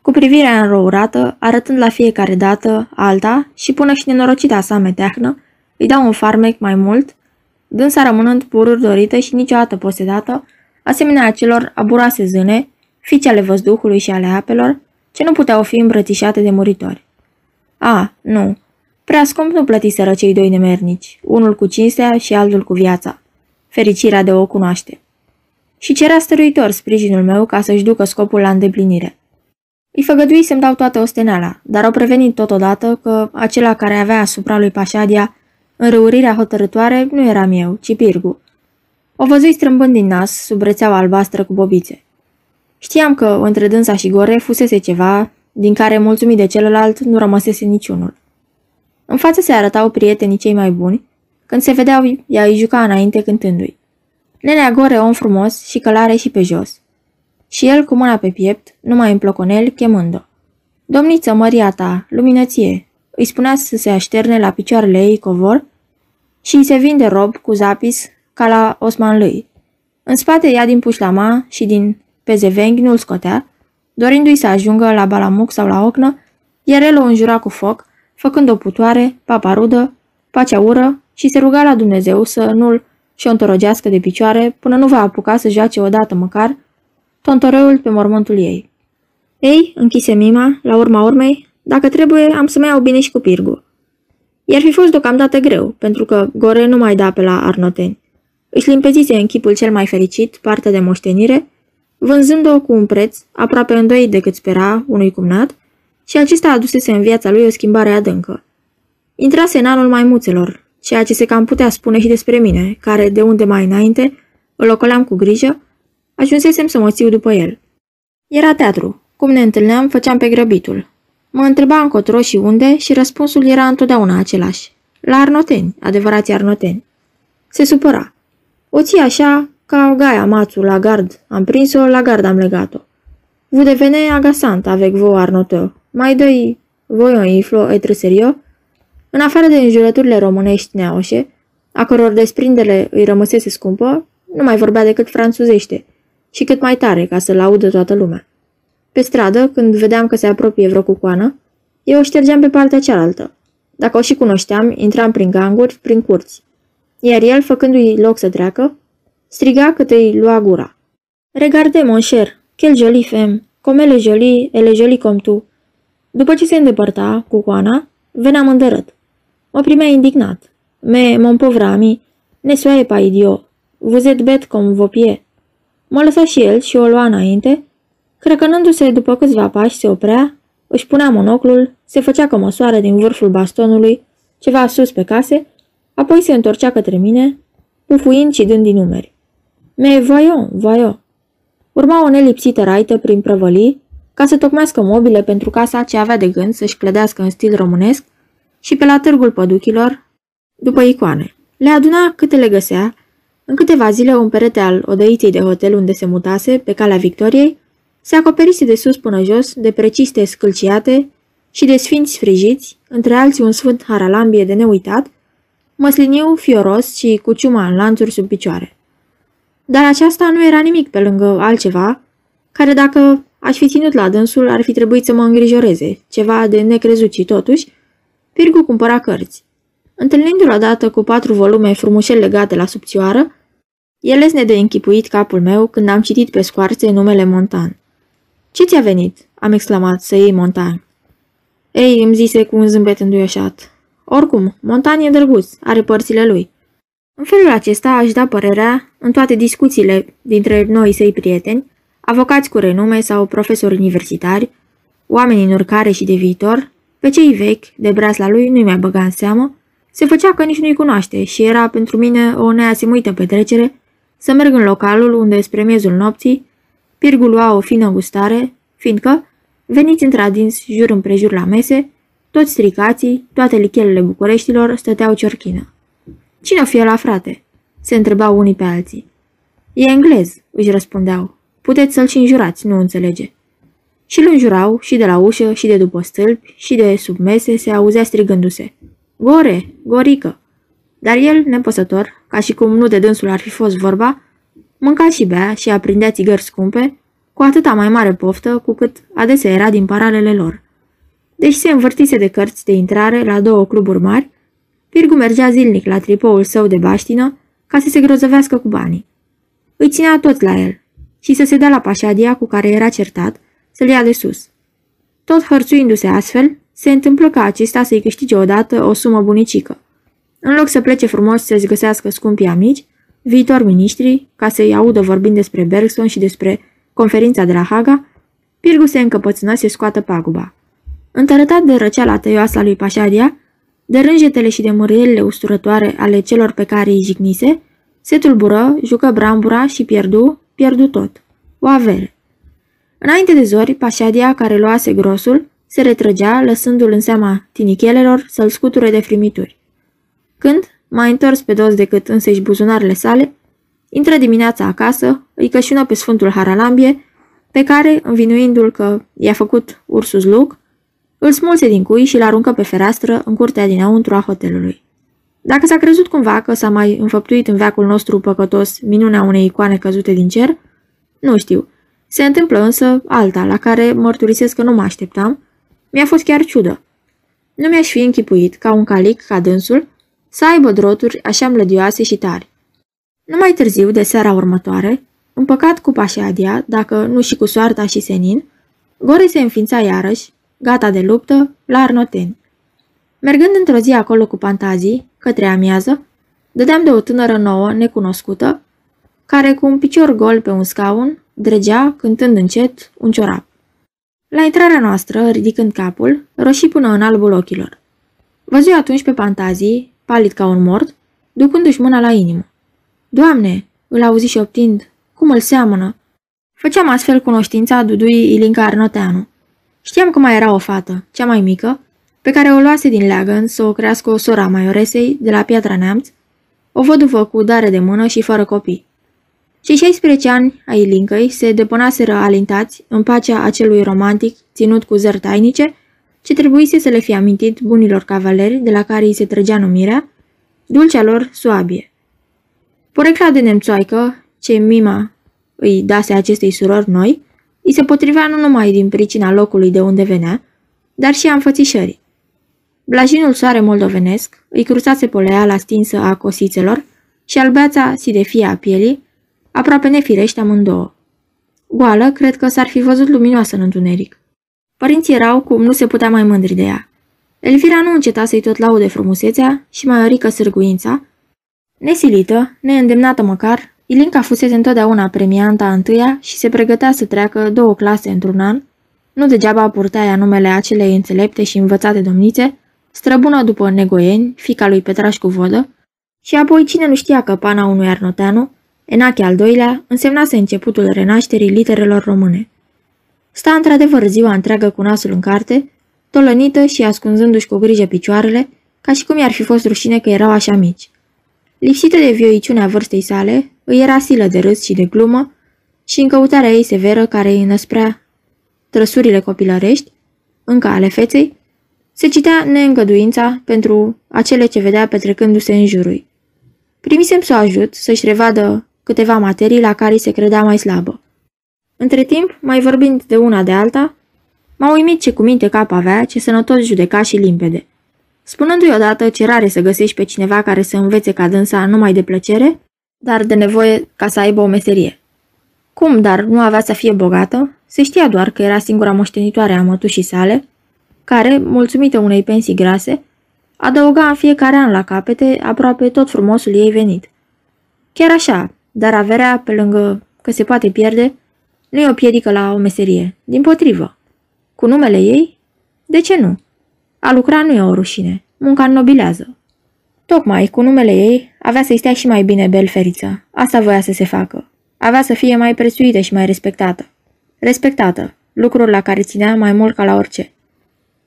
cu privirea înrourată, arătând la fiecare dată alta și până și nenorocita sa meteahnă, îi dau un farmec mai mult, dânsa rămânând pururi dorită și niciodată posedată, asemenea acelor aburoase zâne, fiice ale văzduhului și ale apelor, ce nu puteau fi îmbrățișate de muritori. A, nu, prea scump nu plătiseră cei doi nemernici, unul cu cinstea și altul cu viața. Fericirea de o cunoaște. Și cerea stăruitor sprijinul meu ca să-și ducă scopul la îndeplinire. Îi făgădui să-mi dau toată osteneala, dar au prevenit totodată că acela care avea asupra lui Pașadia înrăurirea hotărătoare nu eram eu, ci Pirgu. O văzui strâmbând din nas, sub rețeaua albastră cu bobițe. Știam că între dânsa și Gore fusese ceva, din care, mulțumit de celălalt, nu rămăsese niciunul. În față se arătau prietenii cei mai buni, când se vedeau, ea îi juca înainte cântându-i. Nenea Gore om frumos și călare și pe jos. Și el cu mâna pe piept, numai în ploconel, chemând-o. Domniță, măria ta, luminăție, îi spunea să se așterne la picioarele ei covor și îi se vinde rob cu zapis ca la Osman lui. În spate ea din pușlama și din pezevenghi nu-l scotea, dorindu-i să ajungă la balamuc sau la ocnă, iar el o înjura cu foc, făcând o putoare, paparudă, pacea ură și se ruga la Dumnezeu să nu-l și o întorogească de picioare până nu va apuca să joace odată măcar tontoreul pe mormântul ei. Ei, închise Mima, la urma urmei, dacă trebuie, am să mai iau bine și cu Pirgu. I-ar fi fost deocamdată greu, pentru că Gore nu mai da pe la arnoteni. Își limpezise în chipul cel mai fericit partea de moștenire, vânzând-o cu un preț aproape îndoit decât spera unui cumnat, și acesta adusese în viața lui o schimbare adâncă. Intrase în anul maimuțelor, ceea ce se cam putea spune și despre mine, care, de unde mai înainte, îl ocoleam cu grijă, ajunsesem să mă țiu după el. Era teatru. Cum ne întâlneam, făceam pe grăbitul. Mă întreba încotro și unde și răspunsul era întotdeauna același. La Arnoteni, adevărați Arnoteni. Se supăra. O ții așa, ca o gaia mațu la gard. Am prins-o, la gard am legat-o. Vous devenez agaçant avec vos Arnoteu. Mai dă-i voi o inflo etre serio? În afară de înjurăturile românești neaușe, a căror desprindere îi rămăsese scumpă, nu mai vorbea decât franțuzește și cât mai tare ca să-l audă toată lumea. Pe stradă, când vedeam că se apropie vreo cucoană, eu o ștergeam pe partea cealaltă. Dacă o și cunoșteam, intram prin ganguri, prin curți. Iar el, făcându-i loc să treacă, striga cât îi lua gura. Regarde, mon cher, quel joli femme, comme elle est jolie, elle est jolie comme tu. După ce se îndepărta, cucoana, veneam îndărât. Mă primea indignat. Me, mon pauvre ami, ne soyez pas idiot. Vous êtes bête comme vos pieds. Mă lăsa și el și o lua înainte, crecănându-se după câțiva pași se oprea, își punea monoclul, se făcea că măsoară din vârful bastonului, ceva sus pe case, apoi se întorcea către mine, pufuind și dând din numeri. Me voion, voion. Urma o nelipsită raită prin prăvălii, ca să tocmească mobile pentru casa ce avea de gând să-și clădească în stil românesc și pe la târgul păduchilor, după icoane. Le aduna câte le găsea, în câteva zile un perete al odăiței de hotel unde se mutase, pe calea Victoriei, se acoperise de sus până jos de preciste scâlciate și de sfinți frijiți, între alții un sfânt haralambie de neuitat, măsliniu fioros și cu ciuma în lanțuri sub picioare. Dar aceasta nu era nimic pe lângă altceva, care dacă aș fi ținut la dânsul ar fi trebuit să mă îngrijoreze, ceva de necrezut și totuși, Pirgu cumpăra cărți. Întâlnindu-l odată cu patru volume frumușel legate la subțioară, el lesne de închipuit capul meu când am citit pe scoarțe numele Montan. Ce ți-a venit?" am exclamat să iei Montan. Ei, îmi zise cu un zâmbet înduioșat. Oricum, Montan e drăguț, are părțile lui. În felul acesta aș da părerea, în toate discuțiile dintre noi săi prieteni, avocați cu renume sau profesori universitari, oameni în urcare și de viitor, pe cei vechi, de la lui, nu-i mai băga în seamă, se făcea că nici nu-i cunoaște și era pentru mine o neasimuită petrecere să merg în localul unde, spre miezul nopții, Pirgul lua o fină gustare, fiindcă, veniți într-adins jur împrejur la mese, toți stricații, toate lichelele Bucureștilor stăteau ciorchină. Cine o fie la frate?" se întrebau unii pe alții. E englez," își răspundeau. Puteți să-l și înjurați, nu înțelege." Și îl înjurau și de la ușă, și de după stâlpi, și de sub mese se auzea strigându-se. Gore, gorică! Dar el, nepăsător, ca și cum nu de dânsul ar fi fost vorba, mânca și bea și aprindea țigări scumpe, cu atâta mai mare poftă cu cât adesea era din paralele lor. Deși se învârtise de cărți de intrare la două cluburi mari, Pirgu mergea zilnic la tripoul său de baștină, ca să se grozăvească cu banii. Îi ținea tot la el și să se dea la pașadia cu care era certat să-l ia de sus. Tot hărțuindu-se astfel, se întâmplă ca acesta să-i câștige odată o sumă bunicică. În loc să plece frumos să-și găsească scumpii amici, viitor miniștri, ca să-i audă vorbind despre Bergson și despre conferința de la Haga, Pirgu se încăpățână să scoată paguba. Întărătat de răceala tăioasă a lui Pașadia, de rânjetele și de mârielile usturătoare ale celor pe care îi jignise, se tulbură, jucă brambura și pierdu, pierdu tot. O avere. Înainte de zori, Pașadia, care luase grosul, se retrăgea, lăsându-l în seama tinichelelor să-l scuture de frimituri. Când, mai întors pe dos decât însăși buzunarele sale, intră dimineața acasă, îi cășună pe Sfântul Haralambie, pe care, învinuindu-l că i-a făcut Ursus Luc, îl smulse din cui și l aruncă pe fereastră în curtea dinăuntru a hotelului. Dacă s-a crezut cumva că s-a mai înfăptuit în veacul nostru păcătos minunea unei icoane căzute din cer, nu știu. Se întâmplă însă alta, la care mărturisesc că nu mă așteptam. Mi-a fost chiar ciudă. Nu mi-aș fi închipuit ca un calic ca dânsul să aibă droturi așa mlădioase și tari. Nu mai târziu, de seara următoare, împăcat cu Pașadia, dacă nu și cu soarta și senin, Gore se înființa iarăși, gata de luptă, la Arnoteni. Mergând într-o zi acolo cu pantazii, către amiază, dădeam de o tânără nouă, necunoscută, care cu un picior gol pe un scaun, dregea, cântând încet, un ciorap. La intrarea noastră, ridicând capul, roșii până în albul ochilor. Văzui atunci pe pantazii, palid ca un mort, ducându-și mâna la inimă. Doamne, îl auzi și șoptind, cum îl seamănă. Făceam astfel cunoștința Dudui Ilinca Arnoteanu. Știam că mai era o fată, cea mai mică, pe care o luase din leagăn să o crească o sora maioresei de la Piatra Neamț, o văduvă cu dare de mână și fără copii. Cei 16 ani ai Lincăi se depănaseră alintați în pacea acelui romantic ținut cu zări tainice, ce trebuise să le fie amintit bunilor cavaleri de la care îi se trăgea numirea, dulcea lor suabie. Porecla de nemțoaică, ce mima îi dase acestei surori noi, îi se potrivea nu numai din pricina locului de unde venea, dar și a înfățișării. Blajinul soare moldovenesc îi cruțase poleala stinsă a cosițelor și albeața sidefia a pielii, aproape nefirește amândouă. Goală, cred că s-ar fi văzut luminoasă în întuneric. Părinții erau cum nu se putea mai mândri de ea. Elvira nu înceta să-i tot laude frumusețea și mai orică sârguința. Nesilită, neîndemnată măcar, Ilinca fusese întotdeauna premianta întâia și se pregătea să treacă două clase într-un an. Nu degeaba purta ea numele acelei înțelepte și învățate domnițe, străbună după Negoieni, fica lui Petraș cu vodă, și apoi cine nu știa că pana unui Arnoteanu, Enache al doilea, însemnase începutul renașterii literelor române. Sta într-adevăr ziua întreagă cu nasul în carte, tolănită și ascunzându-și cu grijă picioarele, ca și cum i-ar fi fost rușine că erau așa mici. Lipsită de vioiciunea vârstei sale, îi era silă de râs și de glumă și în căutarea ei severă care îi năsprea trăsurile copilărești, încă ale feței, se citea neîngăduința pentru acele ce vedea petrecându-se în jurul. Primisem să o ajut să-și revadă câteva materii la care se credea mai slabă. Între timp, mai vorbind de una de alta, m-a uimit ce cuminte cap avea, ce sănătos judeca și limpede. Spunându-i odată ce rare să găsești pe cineva care să învețe ca dânsa numai de plăcere, dar de nevoie ca să aibă o meserie. Cum, dar nu avea să fie bogată? Se știa doar că era singura moștenitoare a mătușii sale, care, mulțumită unei pensii grase, adăuga în fiecare an la capete aproape tot frumosul ei venit. Chiar așa, dar averea, pe lângă că se poate pierde, nu e o piedică la o meserie, din potrivă. Cu numele ei? De ce nu? A lucra nu e o rușine, munca nobilează. Tocmai, cu numele ei, avea să-i stea și mai bine belferiță. Asta voia să se facă. Avea să fie mai prețuită și mai respectată. Respectată, lucruri la care ținea mai mult ca la orice.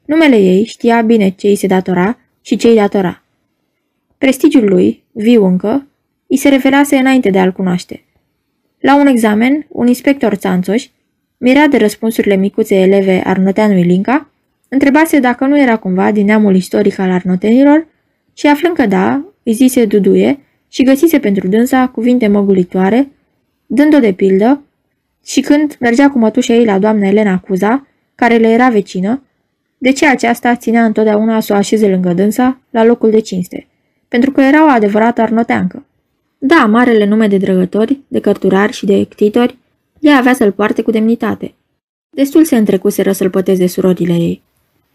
Numele ei știa bine ce îi se datora și ce îi datora. Prestigiul lui, viu încă, îi se referase înainte de a-l cunoaște. La un examen, un inspector țanțoș, mirat de răspunsurile micuțe eleve Arnoteanului Linca, întrebase dacă nu era cumva din neamul istoric al arnotenilor și aflând că da, îi zise Duduie și găsise pentru dânsa cuvinte măgulitoare, dând-o de pildă, și când mergea cu mătușa ei la doamna Elena Cuza, care le era vecină, de ce aceasta ținea întotdeauna să o așeze lângă dânsa, la locul de cinste? Pentru că era o adevărată arnoteancă. Da, marele nume de drăgători, de cărturari și de ctitori, ea avea să-l poarte cu demnitate. Destul se întrecuseră să-l păteze surorile ei.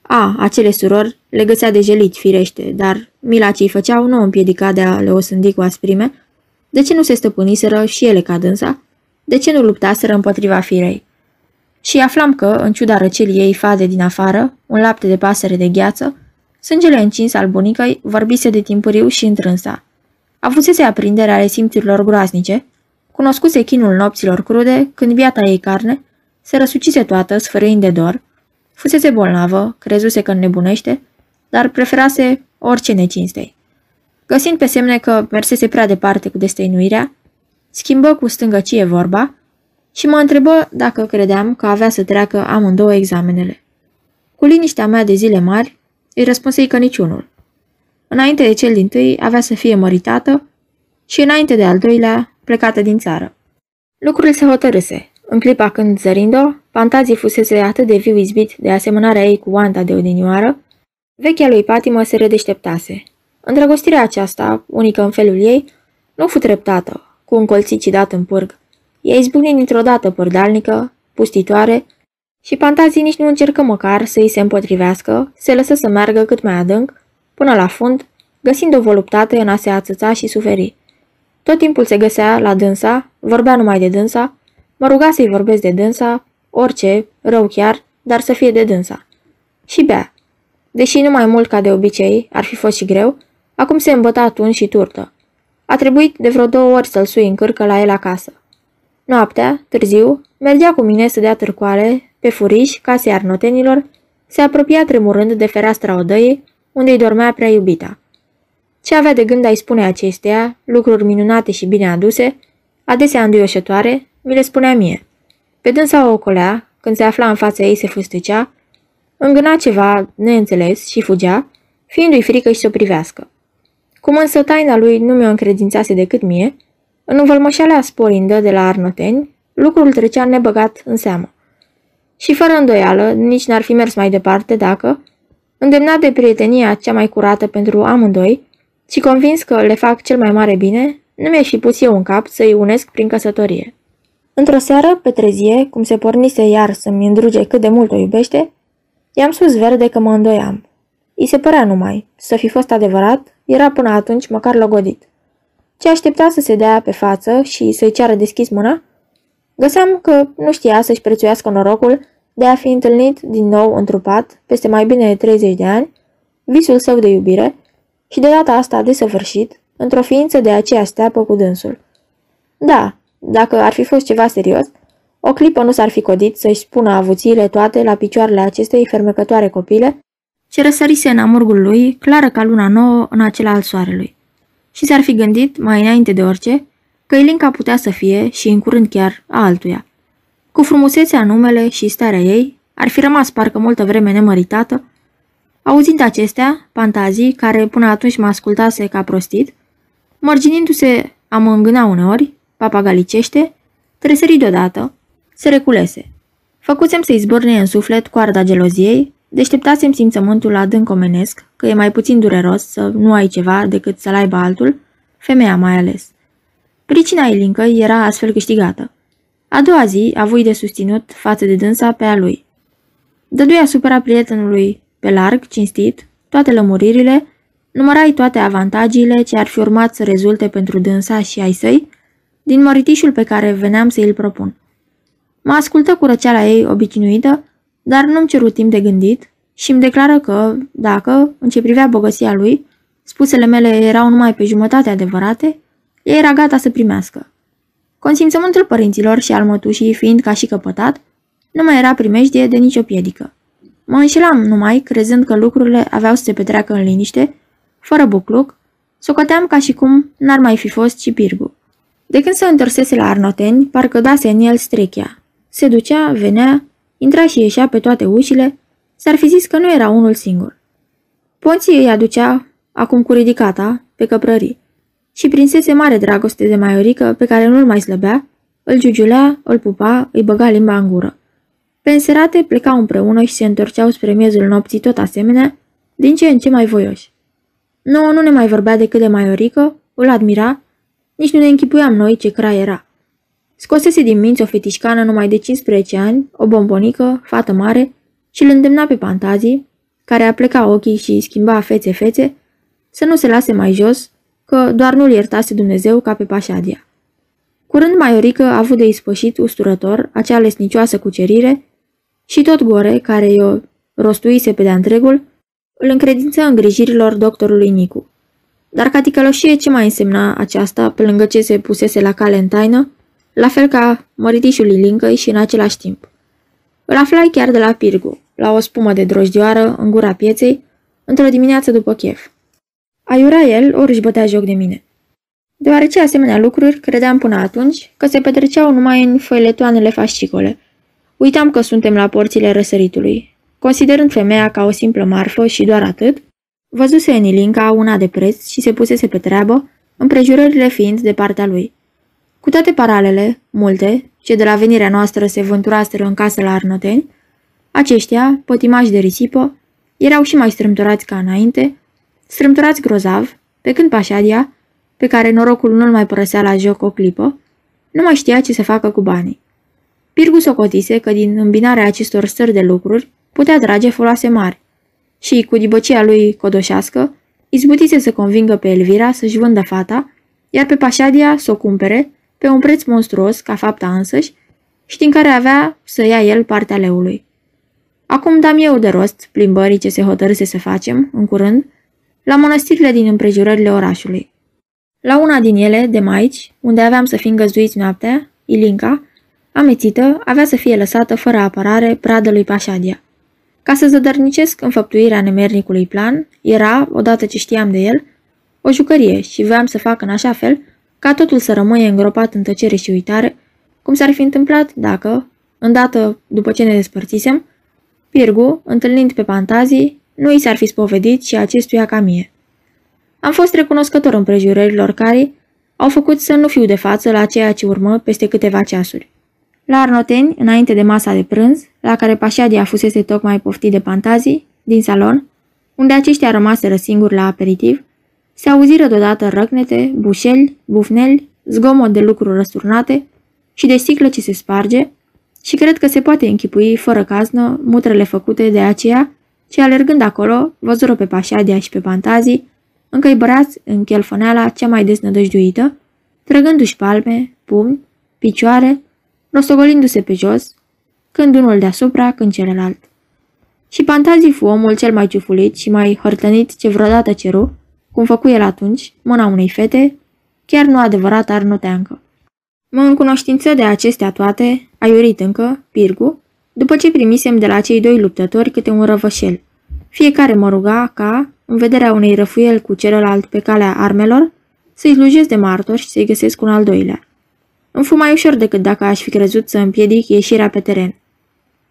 A, acele surori le găsea de jelit, firește, dar mila ce-i făceau nu o împiedica de a le osândi cu asprime. De ce nu se stăpâniseră și ele ca dânsa? De ce nu luptaseră împotriva firei? Și aflam că, în ciuda răcelii ei fade din afară, un lapte de pasăre de gheață, sângele încins al bunicăi vorbise de timpuriu și întrânsa. Avusese aprinderea ale simțurilor groaznice, cunoscuse chinul nopților crude, când viata ei carne se răsucise toată, sfărâind de dor, fusese bolnavă, crezuse că nebunește, dar preferase orice necinstei. Găsind pe semne că mersese prea departe cu destăinuirea, schimbă cu stângăcie vorba și mă întrebă dacă credeam că avea să treacă amândouă examenele. Cu liniștea mea de zile mari, îi răspunsei că niciunul. Înainte de cel din tâi avea să fie măritată și înainte de al doilea plecată din țară. Lucrurile se hotărâse. În clipa când zărind-o, fantazii fusese atât de viu izbit de asemănarea ei cu Anta de odinioară, vechea lui patimă se redeșteptase. Îndrăgostirea aceasta, unică în felul ei, nu fu treptată, cu un colțit cidat în pârg. Ea izbucni dintr-o dată părdalnică, pustitoare, și fantazii nici nu încercă măcar să îi se împotrivească, se lăsă să meargă cât mai adânc, până la fund, găsind o voluptate în a se ațăța și suferi. Tot timpul se găsea la dânsa, vorbea numai de dânsa, mă ruga să-i vorbesc de dânsa, orice, rău chiar, dar să fie de dânsa. Și bea. Deși nu mai mult ca de obicei, ar fi fost și greu, acum se îmbăta tun și turtă. A trebuit de vreo două ori să-l sui în cârcă la el acasă. Noaptea, târziu, mergea cu mine să dea târcoale, pe furiș, casei arnotenilor, se apropia tremurând de fereastra odăii, unde îi dormea prea iubita. Ce avea de gând a-i spune acestea, lucruri minunate și bine aduse, adesea înduioșătoare, mi le spunea mie. Pe dânsa o ocolea, când se afla în fața ei se fustecea, îngâna ceva neînțeles și fugea, fiindu-i frică și să o privească. Cum însă taina lui nu mi-o încredințase decât mie, în învălmășalea sporindă de la Arnoteni, lucrul trecea nebăgat în seamă. Și fără îndoială, nici n-ar fi mers mai departe dacă, îndemnat de prietenia cea mai curată pentru amândoi, și convins că le fac cel mai mare bine, nu mi-aș fi pus eu în cap să-i unesc prin căsătorie. Într-o seară, pe trezie, cum se pornise iar să-mi îndruge cât de mult o iubește, i-am spus verde că mă îndoiam. I se părea numai, să fi fost adevărat, era până atunci măcar logodit. Ce aștepta să se dea pe față și să-i ceară deschis mâna? Găseam că nu știa să-și prețuiască norocul de a fi întâlnit din nou întrupat, peste mai bine de 30 de ani, visul său de iubire și de data asta desăvârșit, într-o ființă de aceea steapă cu dânsul. Da, dacă ar fi fost ceva serios, o clipă nu s-ar fi codit să-și spună avuțiile toate la picioarele acestei fermecătoare copile, ce răsărise în amurgul lui, clară ca luna nouă în acela al soarelui. Și s-ar fi gândit, mai înainte de orice, că Ilinca putea să fie, și în curând chiar, a altuia. Cu frumusețea numele și starea ei, ar fi rămas parcă multă vreme nemăritată. Auzind acestea, fantazii, care până atunci mă ascultase ca prostit, mărginindu-se a mă îngâna uneori, papagalicește, tresări deodată, se reculese. Făcusem să-i zbârne în suflet coarda geloziei, deșteptasem simțământul adânc omenesc, că e mai puțin dureros să nu ai ceva decât să-l aibă altul, femeia mai ales. Pricina Ilincă era astfel câștigată. A doua zi a avut de susținut față de dânsa pe a lui. Dădui asupra prietenului pe larg, cinstit, toate lămuririle, numărai toate avantagiile ce ar fi urmat să rezulte pentru dânsa și ai săi, din măritișul pe care veneam să îl propun. Mă ascultă cu răceala ei obișnuită, dar nu-mi cerut timp de gândit și îmi declară că, dacă, în ce privea bogăția lui, spusele mele erau numai pe jumătate adevărate, ea era gata să primească. Consimțământul părinților și al mătușii fiind ca și căpătat, nu mai era primejdie de nicio piedică. Mă înșelam numai, crezând că lucrurile aveau să se petreacă în liniște, fără bucluc, socoteam ca și cum n-ar mai fi fost și pirgu. De când se întorsese la Arnoteni, parcă dase în el strechia. Se ducea, venea, intra și ieșea pe toate ușile, s-ar fi zis că nu era unul singur. Ponții îi aducea, acum cu ridicata, pe căprării și prinsese mare dragoste de Maiorică pe care nu-l mai slăbea, îl giugiulea, îl pupa, îi băga limba în gură. Pe înserate plecau împreună și se întorceau spre miezul nopții tot asemenea, din ce în ce mai voioși. Nu, nu ne mai vorbea decât de Maiorică, îl admira, Nici nu ne închipuiam noi ce crai era. Scosese din minți o fetișcană numai de 15 ani, o bombonică, fată mare, și îl îndemna pe fantazii, care apleca ochii și schimba fețe-fețe, să nu se lase mai jos, că doar nu-l iertase Dumnezeu ca pe Pașadia. Curând Maiorică a avut de ispășit usturător acea lesnicioasă cucerire și tot Gore, care i-o rostuise pe de-a întregul, îl încredință îngrijirilor doctorului Nicu. Dar ca ticăloșie ce mai însemna aceasta, pe lângă ce se pusese la cale în taină, la fel ca măritișul Ilincăi și în același timp. Îl aflai chiar de la Pirgu, la o spumă de drojdioară în gura pieței, într-o dimineață după chef. Aiura el, ori își bătea joc de mine. Deoarece asemenea lucruri credeam până atunci că se petreceau numai în făiletoanele fascicole. Uitam că suntem la porțile răsăritului. Considerând femeia ca o simplă marfă și doar atât, văzuse în Ilinca una de preț și se pusese pe treabă, împrejurările fiind de partea lui. Cu toate paralele, multe, ce de la venirea noastră se vânturaseră în casă la Arnoteni, aceștia, pătimași de risipă, erau și mai strâmtorați ca înainte, strâmtorați grozav, pe când Pașadia, pe care norocul nu-l mai părăsea la joc o clipă, nu mai știa ce să facă cu banii. Pirgu socotise că din îmbinarea acestor stări de lucruri putea trage foloase mari și, cu dibăcia lui codoșească, izbutise să convingă pe Elvira să-și vândă fata, iar pe Pașadia să o cumpere pe un preț monstruos ca fapta însăși și din care avea să ia el partea leului. Acum dam eu de rost plimbării ce se hotărâse să facem, în curând, la mănăstirile din împrejurările orașului. La una din ele, de maici, unde aveam să fim găzduiți noaptea, Ilinca, amețită, avea să fie lăsată fără apărare pradă lui Pașadia. Ca să zădărnicesc înfăptuirea nemernicului plan, era, odată ce știam de el, o jucărie și voiam să fac în așa fel ca totul să rămâie îngropat în tăcere și uitare, cum s-ar fi întâmplat dacă, îndată după ce ne despărțisem, Pirgu, întâlnind pe Pantazii, nu i s-ar fi spovedit și acestuia ca mie. Am fost recunoscător împrejurărilor care au făcut să nu fiu de față la ceea ce urmă peste câteva ceasuri. La Arnoteni, înainte de masa de prânz, la care Pașadia fusese tocmai poftit de Pantazii, din salon, unde aceștia rămaseră singuri la aperitiv, se auziră deodată răcnete, bușeli, bufneli, zgomot de lucruri răsturnate și de sticlă ce se sparge și cred că se poate închipui fără caznă mutrele făcute de aceea ce alergând acolo văzură pe Pașadia și pe Pantazii, încăibărați în chelfăneala cea mai desnădăjduită, trăgându-și palme, pumni, picioare, rostogolindu-se pe jos, când unul deasupra, când celălalt. Și Pantazii fu omul cel mai ciufulit și mai hărtănit ce vreodată ceru, cum făcu el atunci, mâna unei fete, chiar nu adevărat arnoteancă. Mă încunoștință de acestea toate, aiurit încă, Pirgu, după ce primisem de la cei doi luptători câte un răvășel. Fiecare mă ruga ca, în vederea unei răfuiel cu celălalt pe calea armelor, să-i slujesc de martor și să-i găsesc un al doilea. Îmi fu mai ușor decât dacă aș fi crezut să împiedic ieșirea pe teren.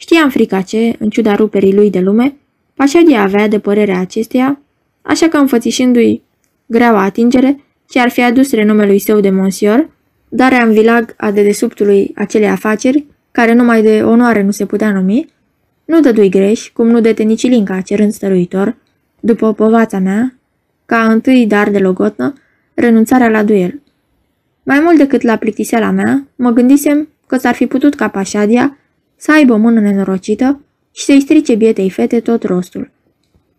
Știam frica ce, în ciuda ruperii lui de lume, Pașadia avea de părerea acesteia așa că înfățișându-i greaua atingere, ce ar fi adus renumelui său de monsior, dar am vilag a dedesubtului acelei afaceri, care numai de onoare nu se putea numi, nu dădui greș, cum nu dete nici Linca cerând stăruitor, după povața mea, ca întâi dar de logotnă, renunțarea la duel. Mai mult decât la plictiseala mea, mă gândisem că s-ar fi putut ca Pașadia să aibă o mână nenorocită și să-i strice bietei fete tot rostul.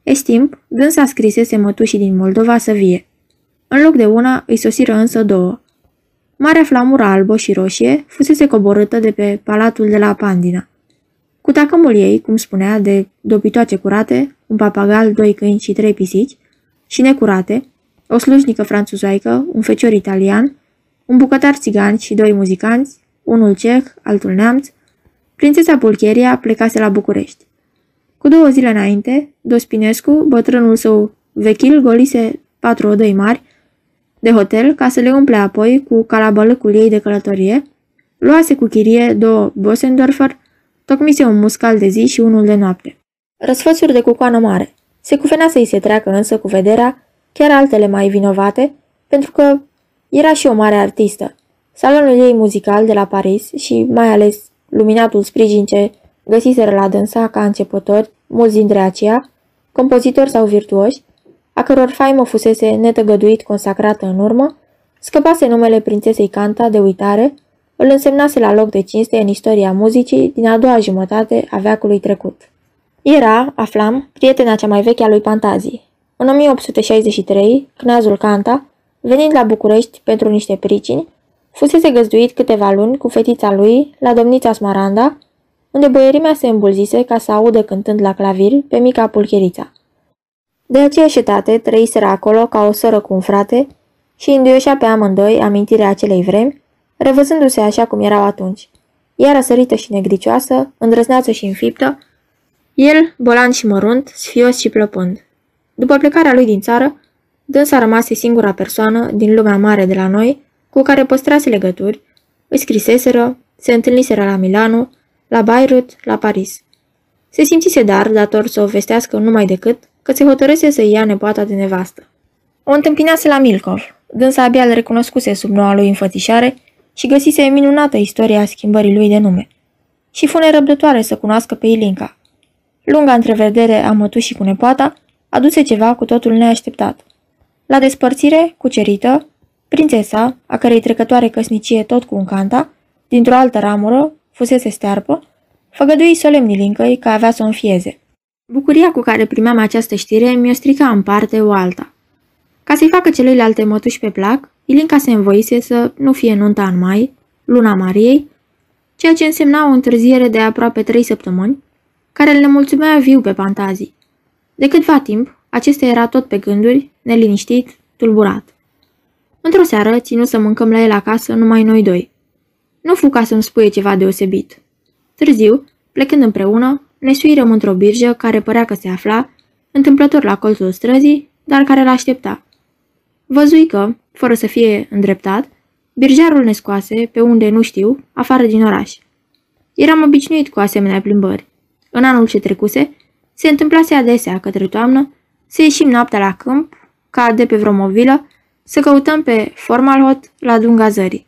Estimp, dânsa scrisese mătușii din Moldova să vie. În loc de una, îi sosiră însă două. Marea flamură albă și roșie fusese coborâtă de pe palatul de la Pandina. Cu tacămul ei, cum spunea, de dobitoace curate, un papagal, doi câini și trei pisici, și necurate, o slujnică franțuzoaică, un fecior italian, un bucătar țigan și doi muzicanți, unul ceh, altul neamț, prințesa Pulcheria plecase la București. Cu două zile înainte, Dospinescu, bătrânul său vechil, golise patru odăi mari de hotel ca să le umple apoi cu calabălăcul ei de călătorie, luase cu chirie două Bosendorfer, tocmise un muscal de zi și unul de noapte. Răsfățuri de cucoană mare. Se cuvenea să-i se treacă însă cu vederea chiar altele mai vinovate, pentru că era și o mare artistă. Salonul ei muzical de la Paris și mai ales luminatul sprijin ce găsiseră la dânsa ca începători, mulți dintre aceia, compozitori sau virtuoși, a căror faimă fusese netăgăduit consacrată în urmă, Scăpase numele prințesei Canta de uitare, îl însemnase la loc de cinste în istoria muzicii din a doua jumătate a veacului trecut. Era, aflam, prietena cea mai veche a lui Pantazi. În 1863, Cnazul Canta, venind la București pentru niște pricini, fusese găzduit câteva luni cu fetița lui la domnița Smaranda, unde băierimea se îmbulzise ca să audă cântând la clavir pe mica pulcherița. De aceeași etate trăiseră acolo ca o soră cu un frate și înduioșea pe amândoi amintirea acelei vremi, revăzându-se așa cum erau atunci. Ea răsărită și negricioasă, îndrăzneață și înfiptă, el, bolan și mărunt, sfios și plăpând. După plecarea lui din țară, dânsa rămase singura persoană din lumea mare de la noi cu care păstrase legături, îi scriseseră, se întâlniseră la Milano, la Beirut, la Paris. Se simțise dar dator să o vestească numai decât că se hotărâse să ia nepoata de nevastă. O întâmpinase la Milkov, dânsa abia îl recunoscuse sub noua lui înfățișare și găsise minunată istoria schimbării lui de nume. Și fu nerăbdătoare să cunoască pe Ilinca. Lunga întrevedere a mătușii cu nepoata aduse ceva cu totul neașteptat. La despărțire, cucerită, prințesa, a cărei trecătoare căsnicie tot cu un canta, dintr-o altă ramură, fusese stearpă, făgădui solemn Ilincăi că avea să o înfieze. Bucuria cu care primeam această știre mi-o strica în parte o alta. Ca să-i facă celelalte mătuși pe plac, Ilinca se învoise să nu fie nunta în mai, luna Mariei, ceea ce însemna o întârziere de aproape trei săptămâni, care le mulțumea viu pe fantazii. De câtva timp, acesta era tot pe gânduri, neliniștit, tulburat. Într-o seară, ținu să mâncăm la el acasă numai noi doi. Nu fu ca să-mi spuie ceva deosebit. Târziu, plecând împreună, ne suirăm într-o birjă care părea că se afla, întâmplător la colțul străzii, dar care l-aștepta. Văzui că, fără să fie îndreptat, birjarul ne scoase, pe unde nu știu, afară din oraș. Eram obișnuit cu asemenea plimbări. În anul ce trecuse, se întâmplase adesea către toamnă să ieșim noaptea la câmp, ca de pe vreo movilă, să căutăm pe Formalhot la dunga zării.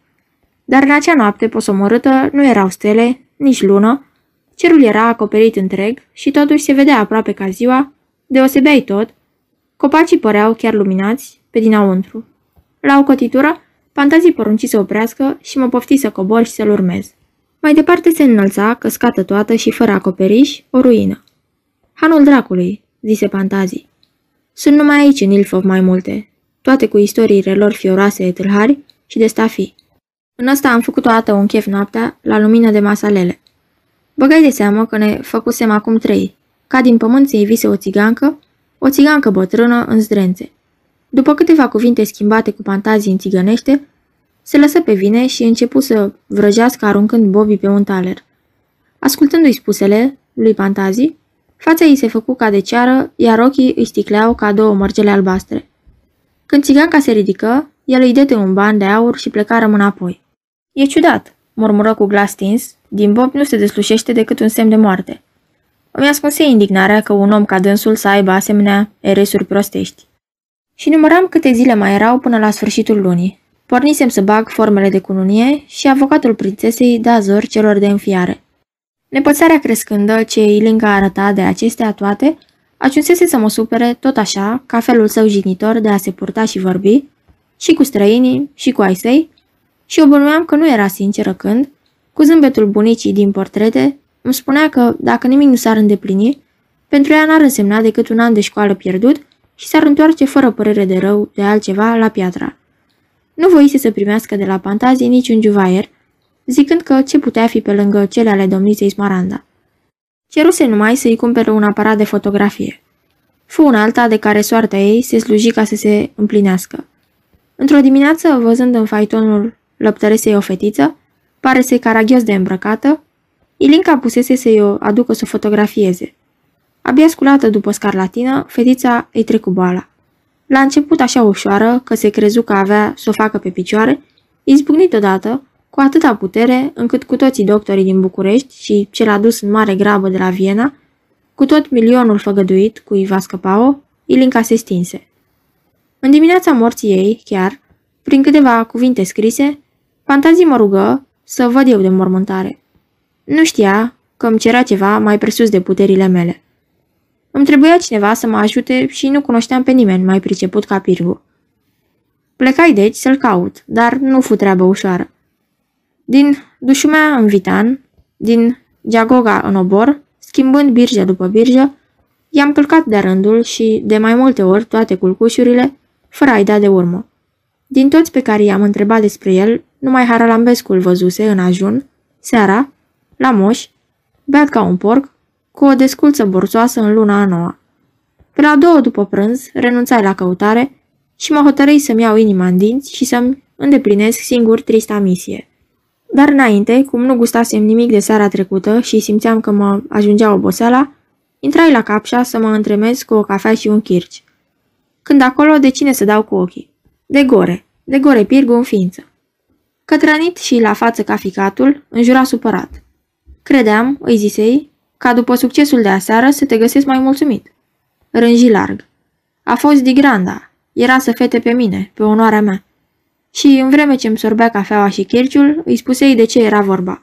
Dar în acea noapte posomorâtă nu erau stele, nici lună, cerul era acoperit întreg și totuși se vedea aproape ca ziua, deosebeai tot, copacii păreau chiar luminați pe dinăuntru. La o cotitură, fantazii porunci să oprească și mă pofti să cobor și să-l urmez. Mai departe se înălța, căscată toată și fără acoperiș, o ruină. Hanul dracului, zise Pantazii. Sunt numai aici în Ilfov mai multe, toate cu istoriile lor fioroase de tâlhari și de stafii. În asta am făcut o dată un chef noaptea, la lumină de masalele. Băgai de seamă că ne făcusem acum trei, ca din pământ se ivise o țigancă, o țigancă bătrână în zdrențe. După câteva cuvinte schimbate cu fantazii în țigănește, se lăsă pe vine și începu să vrăjească aruncând bobii pe un taler. Ascultându-i spusele lui Pantazii, fața ei se făcu ca de ceară, iar ochii îi sticleau ca două mărgele albastre. Când țiganca se ridică, el îi dete un ban de aur și plecară înapoi. E ciudat, murmură cu glas stins, din bob nu se deslușește decât un semn de moarte. Îmi ascunse indignarea că un om ca dânsul să aibă asemenea eresuri prostești. Și număram câte zile mai erau până la sfârșitul lunii. Pornisem să bag formele de cununie și avocatul prințesei da zor celor de înfiare. Nepățarea crescândă ce Ilinca arăta de acestea toate, ajunsese să mă supere tot așa, ca felul său jignitor de a se purta și vorbi, și cu străinii, și cu ai săi, și obunuiam că nu era sinceră când, cu zâmbetul bunicii din portrete, îmi spunea că, dacă nimic nu s-ar îndeplini, pentru ea n-ar însemna decât un an de școală pierdut și s-ar întoarce fără părere de rău de altceva la piatra. Nu voise să primească de la Pantazie niciun juvaier, zicând că ce putea fi pe lângă cele ale domniței Smaranda. Ceruse numai să-i cumpere un aparat de fotografie. Fu un alta de care soarta ei se sluji ca să se împlinească. Într-o dimineață, văzând în faitonul lăptăresei o fetiță, pare să-i caragios de îmbrăcată, Ilinca pusese să-i o aducă să o fotografieze. Abia sculată după scarlatină, fetița îi trecu boala. La început așa ușoară, că se crezu că avea să o facă pe picioare, izbucnit odată, cu atâta putere, încât cu toții doctorii din București și cel adus în mare grabă de la Viena, cu tot milionul făgăduit cu Iva Scăpao, Ilinca se stinse. În dimineața morții ei, chiar, prin câteva cuvinte scrise, fantazii mă rugă să văd eu de mormântare. Nu știa că îmi cerea ceva mai presus de puterile mele. Îmi trebuia cineva să mă ajute și nu cunoșteam pe nimeni mai priceput ca Pirgu. Plecai deci să-l caut, dar nu fu treabă ușoară. Din Dușumea în Vitan, din Giagoga în Obor, schimbând birjă după birjă, i-am călcat de rândul și, de mai multe ori, toate culcușurile, fără a-i da de urmă. Din toți pe care i-am întrebat despre el, numai Haralambescu îl văzuse în ajun, seara, la moș, beat ca un porc, cu o desculță borțoasă în luna a noua. Pe la două după prânz, renunțai la căutare și mă hotărâi să-mi iau inima în dinți și să-mi îndeplinesc singur trista misie. Dar înainte, cum nu gustasem nimic de seara trecută și simțeam că mă ajungea oboseala, intrai la capșa să mă întremez cu o cafea și un chirci. Când acolo, de cine să dau cu ochii? De gore, de gore pirgu în ființă. Cătrănit și la față ca ficatul, înjura supărat. Credeam, îi zisei, ca după succesul de aseară să te găsesc mai mulțumit. Rânji larg. A fost digranda. Era să fete pe mine, pe onoarea mea. Și în vreme ce îmi sorbea cafeaua și chirciul, îi spusei de ce era vorba.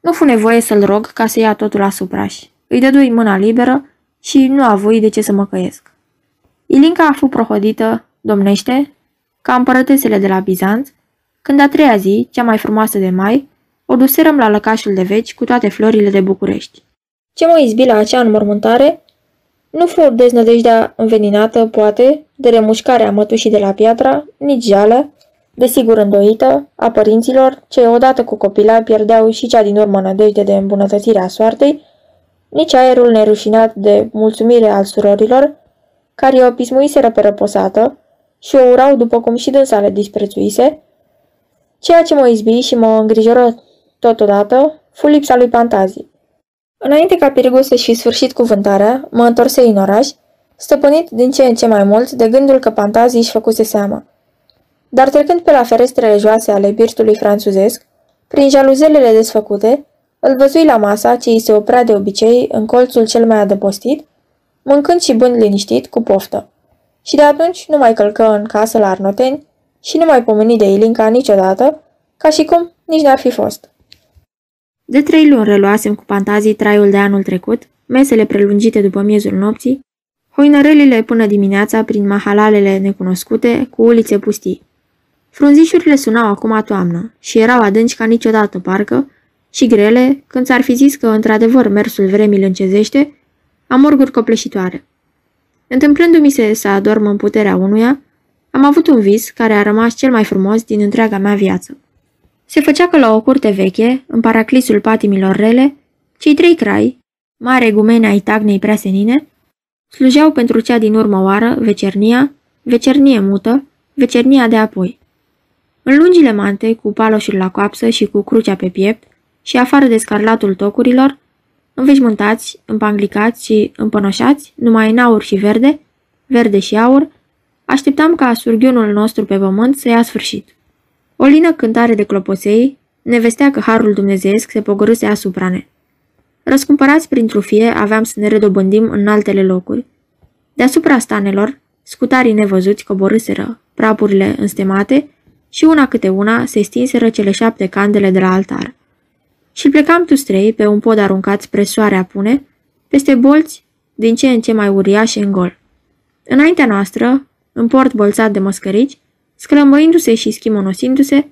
Nu fu nevoie să-l rog ca să ia totul asupra și îi dădui mâna liberă și nu a voi de ce să mă căiesc. Ilinca a fost prohodită, domnește, ca împărătesele de la Bizanț, când a treia zi, cea mai frumoasă de mai, o duserăm la lăcașul de veci cu toate florile de București. Ce mă izbi la acea înmormântare? Nu fu deznădejdea înveninată, poate, de remușcarea mătușii de la piatra, nici jală, desigur îndoită, a părinților, ce odată cu copila pierdeau și cea din urmă nădejde de îmbunătățire a soartei, nici aerul nerușinat de mulțumire al surorilor, care o pismuiseră pe răposată și o urau după cum și dânsa le disprețuise, ceea ce mă izbi și mă îngrijoră totodată fu lipsa lui Pantazii. Înainte ca Pirigu să-și fi sfârșit cuvântarea, mă întorsei în oraș, stăpânit din ce în ce mai mult de gândul că Pantazii își făcuse seama. Dar trecând pe la ferestrele joase ale birtului franțuzesc, prin jaluzelele desfăcute, îl văzui la masa ce îi se oprea de obicei în colțul cel mai adăpostit, mâncând și bând liniștit cu poftă. Și de atunci nu mai călcă în casă la Arnoteni și nu mai pomeni de Ilinca niciodată, ca și cum nici n-ar fi fost. De trei luni reluasem cu fantazii traiul de anul trecut, mesele prelungite după miezul nopții, hoinărelile până dimineața prin mahalalele necunoscute, cu ulițe pustii. Frunzișurile sunau acum toamnă și erau adânci ca niciodată, parcă, și grele, când ți-ar fi zis că, într-adevăr, mersul vremii îl încezește, amorguri copleșitoare. Întâmplându-mi se să adorm în puterea unuia, am avut un vis care a rămas cel mai frumos din întreaga mea viață. Se făcea că la o curte veche, în paraclisul patimilor rele, cei trei crai, mare gumene ai tagnei prea senine, slujeau pentru cea din urmă oară vecernia, vecernie mută, vecernia de apoi. În lungile mante, cu paloșul la coapsă și cu crucea pe piept, și afară de scarlatul tocurilor, înveșmântați, împanglicați și împănoșați, numai în aur și verde, verde și aur, așteptam ca surghiunul nostru pe pământ să ia sfârșit. O lină cântare de clopoței ne vestea că harul dumnezeiesc se pogorâse asupra ne. Răscumpărați prin trufie aveam să ne redobândim în altele locuri. Deasupra stanelor, scutarii nevăzuți coborâseră, prapurile înstemate și una câte una se stinseră cele șapte candele de la altar. Și plecam tu strei pe un pod aruncat spre soare apune, peste bolți din ce în ce mai uriașe în gol. Înaintea noastră, în port bolțat de măscărici, sclămăindu-se și schimonosindu-se,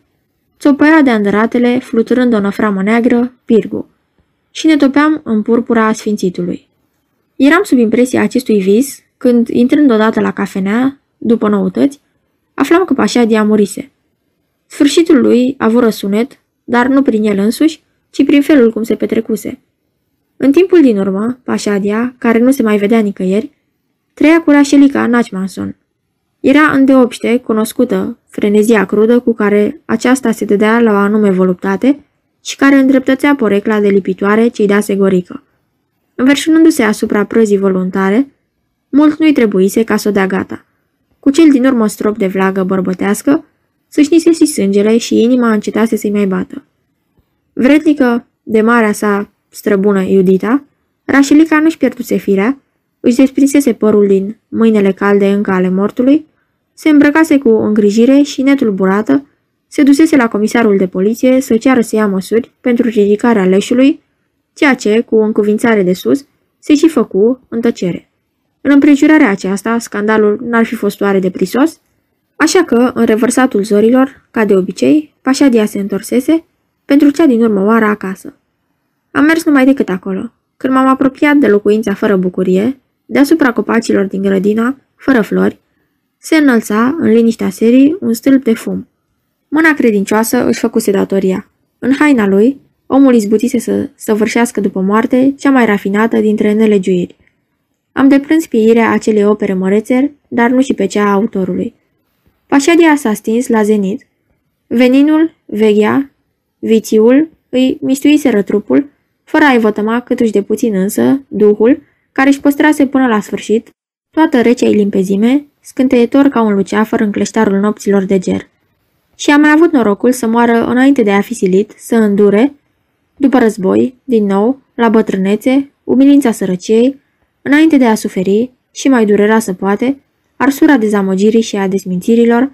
țopăia de andăratele, fluturând o năframă neagră, Pirgu, și ne topeam în purpura sfințitului. Eram sub impresia acestui vis, când, intrând odată la cafenea, după noutăți, aflam că Pașadia murise. Sfârșitul lui a avut răsunet, dar nu prin el însuși, ci prin felul cum se petrecuse. În timpul din urmă, Pașadia, care nu se mai vedea nicăieri, trăia cu Rașelica Nachmanson, era îndeopște cunoscută frenezia crudă cu care aceasta se dădea la o anume voluptate și care îndreptățea porecla de lipitoare ce-i dase gorică. Înverșunându-se asupra prăzii voluntare, mult nu-i trebuise ca să o dea gata. Cu cel din urmă strop de vlagă bărbătească, sâșnise și sângele și inima încetase să-i mai bată. Vrednică de marea sa străbună Iudita, Rașelica nu-și pierduse firea, își desprinsese părul din mâinile calde încă ale mortului se îmbrăcase cu îngrijire și, netulburată, se dusese la comisarul de poliție să ceară să ia măsuri pentru ridicarea leșului, ceea ce, cu o încuvințare de sus, se și făcu în tăcere. În împrejurarea aceasta, scandalul n-ar fi fost oare de prisos? Așa că, în revărsatul zorilor, ca de obicei, Pașadia se întorsese pentru cea din urmă oară acasă. Am mers numai decât acolo. Când m-am apropiat de locuința fără bucurie, deasupra copacilor din grădina, fără flori, se înălța, în liniștea serii, un stâlp de fum. Mâna credincioasă își făcuse datoria. În haina lui, omul izbutise să săvârșească după moarte cea mai rafinată dintre nelegiuiri. Am deplâns pieirea acelei opere mărețeri, dar nu și pe cea a autorului. Pașadia s-a stins la zenit. Veninul, veghea, vițiul, îi mistuiseră trupul, fără a-i vătăma câtuși de puțin însă, duhul, care își păstrase până la sfârșit toată recea limpezime, scânteietor ca un luceafăr în cleștarul nopților de ger. Și a mai avut norocul să moară înainte de a fi silit, să îndure, după război, din nou, la bătrânețe, umilința sărăciei, înainte de a suferi, și mai durera să poate, arsura dezamăgirii și a desmințirilor,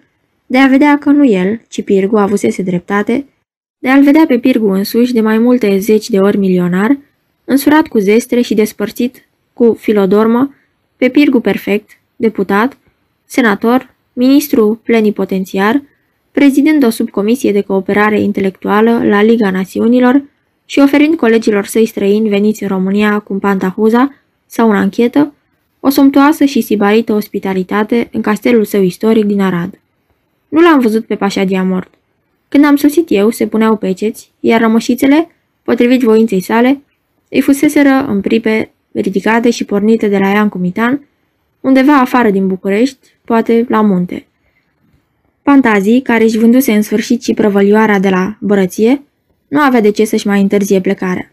de a vedea că nu el, ci Pirgu avusese dreptate, de a-l vedea pe Pirgu însuși de mai multe zeci de ori milionar, însurat cu zestre și despărțit cu filodormă, pe Pirgu perfect, deputat, senator, ministru plenipotențiar, prezidând o subcomisie de cooperare intelectuală la Liga Națiunilor și oferind colegilor săi străini veniți în România cu un pantahuza sau o anchetă, o somptuoasă și sibarită ospitalitate în castelul său istoric din Arad. Nu l-am văzut pe Pașadia mort. Când am sosit eu, se puneau peceți, iar rămășițele, potrivit voinței sale, îi fuseseră în pripe ridicate și pornite de la ea în Cumitan, undeva afară din București, poate la munte. Fantazii, care își vânduse în sfârșit și prăvălioara de la bărăție, nu avea de ce să-și mai întârzie plecarea.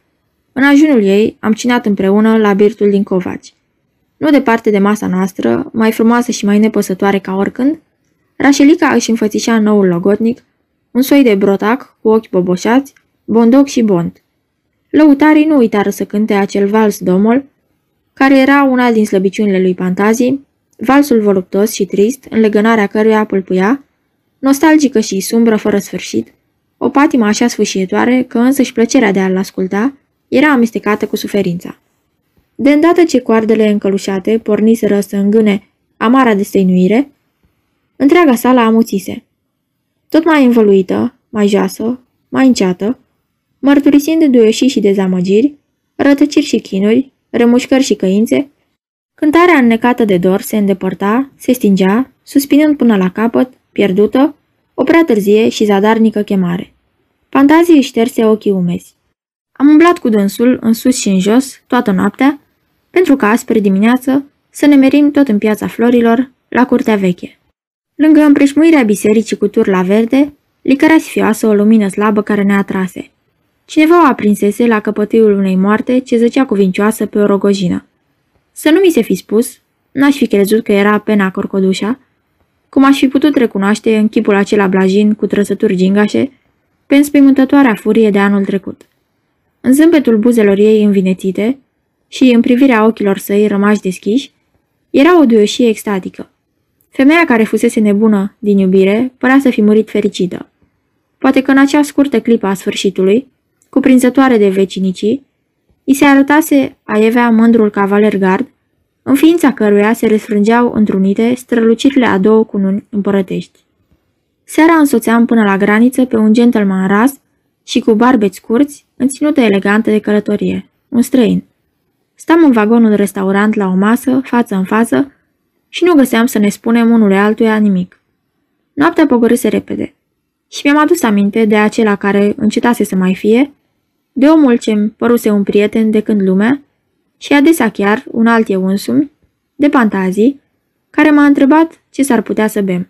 În ajunul ei am cinat împreună la birtul din Covaci. Nu departe de masa noastră, mai frumoasă și mai nepăsătoare ca oricând, Rașelica își înfățișa noul logotnic, un soi de brotac cu ochi boboșați, bondoc și bond. Lăutarii nu uitară să cânte acel vals domol, care era una din slăbiciunile lui Pantazii, valsul voluptos și trist, în legănarea căruia pâlpâia, nostalgică și sumbră fără sfârșit, o patimă așa sfâșietoare că însăși plăcerea de a-l asculta era amestecată cu suferința. De îndată ce coardele încălușate porniseră să îngâne amara de stăinuire, întreaga sala amuțise. Tot mai învăluită, mai joasă, mai înceată, mărturisind duioșii și dezamăgiri, rătăciri și chinuri, remușcări și căințe, cântarea înnecată de dor se îndepărta, se stingea, suspinând până la capăt, pierdută, o prea târzie și zadarnică chemare. Fantazii își șterse ochii umezi. Am umblat cu dânsul, în sus și în jos, toată noaptea, pentru ca, spre dimineață, să ne merim tot în piața florilor, la curtea veche. Lângă împreșmuirea bisericii cu tur la verde, licărea sfioasă o lumină slabă care ne atrase. Cineva o aprinsese la căpătâiul unei moarte ce zăcea cuvincioasă pe o rogojină. Să nu mi se fi spus, n-aș fi crezut că era pena corcodușa, cum aș fi putut recunoaște în chipul acela blajin cu trăsături gingașe, pe înspăimântătoarea furie de anul trecut. În zâmbetul buzelor ei învinețite și în privirea ochilor săi rămași deschiși, era o duioșie extatică. Femeia care fusese nebună din iubire părea să fi murit fericită. Poate că în acea scurtă clipă a sfârșitului, cuprinzătoare de vecinicii, i se arătase aievea mândrul cavaler gard, în ființa căruia se răsfrângeau întrunite strălucirile a două cununi împărătești. Seara însoțeam până la graniță pe un gentleman ras și cu barbeți scurți, în ținută elegantă de călătorie, un străin. Stam în vagonul restaurant la o masă, față în față, și nu găseam să ne spunem unul altuia nimic. Noaptea pogorâse repede și mi-am adus aminte de acela care încetase să mai fie, de omul ce-mi păruse un prieten de când lumea și adesea chiar un alt eu însumi, de fantazii, care m-a întrebat ce s-ar putea să bem.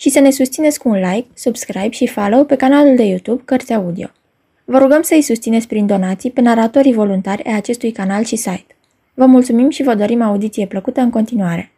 și să ne susțineți cu un like, subscribe și follow pe canalul de YouTube Cărți Audio. Vă rugăm să îi susțineți prin donații pe naratorii voluntari ai acestui canal și site. Vă mulțumim și vă dorim audiție plăcută în continuare.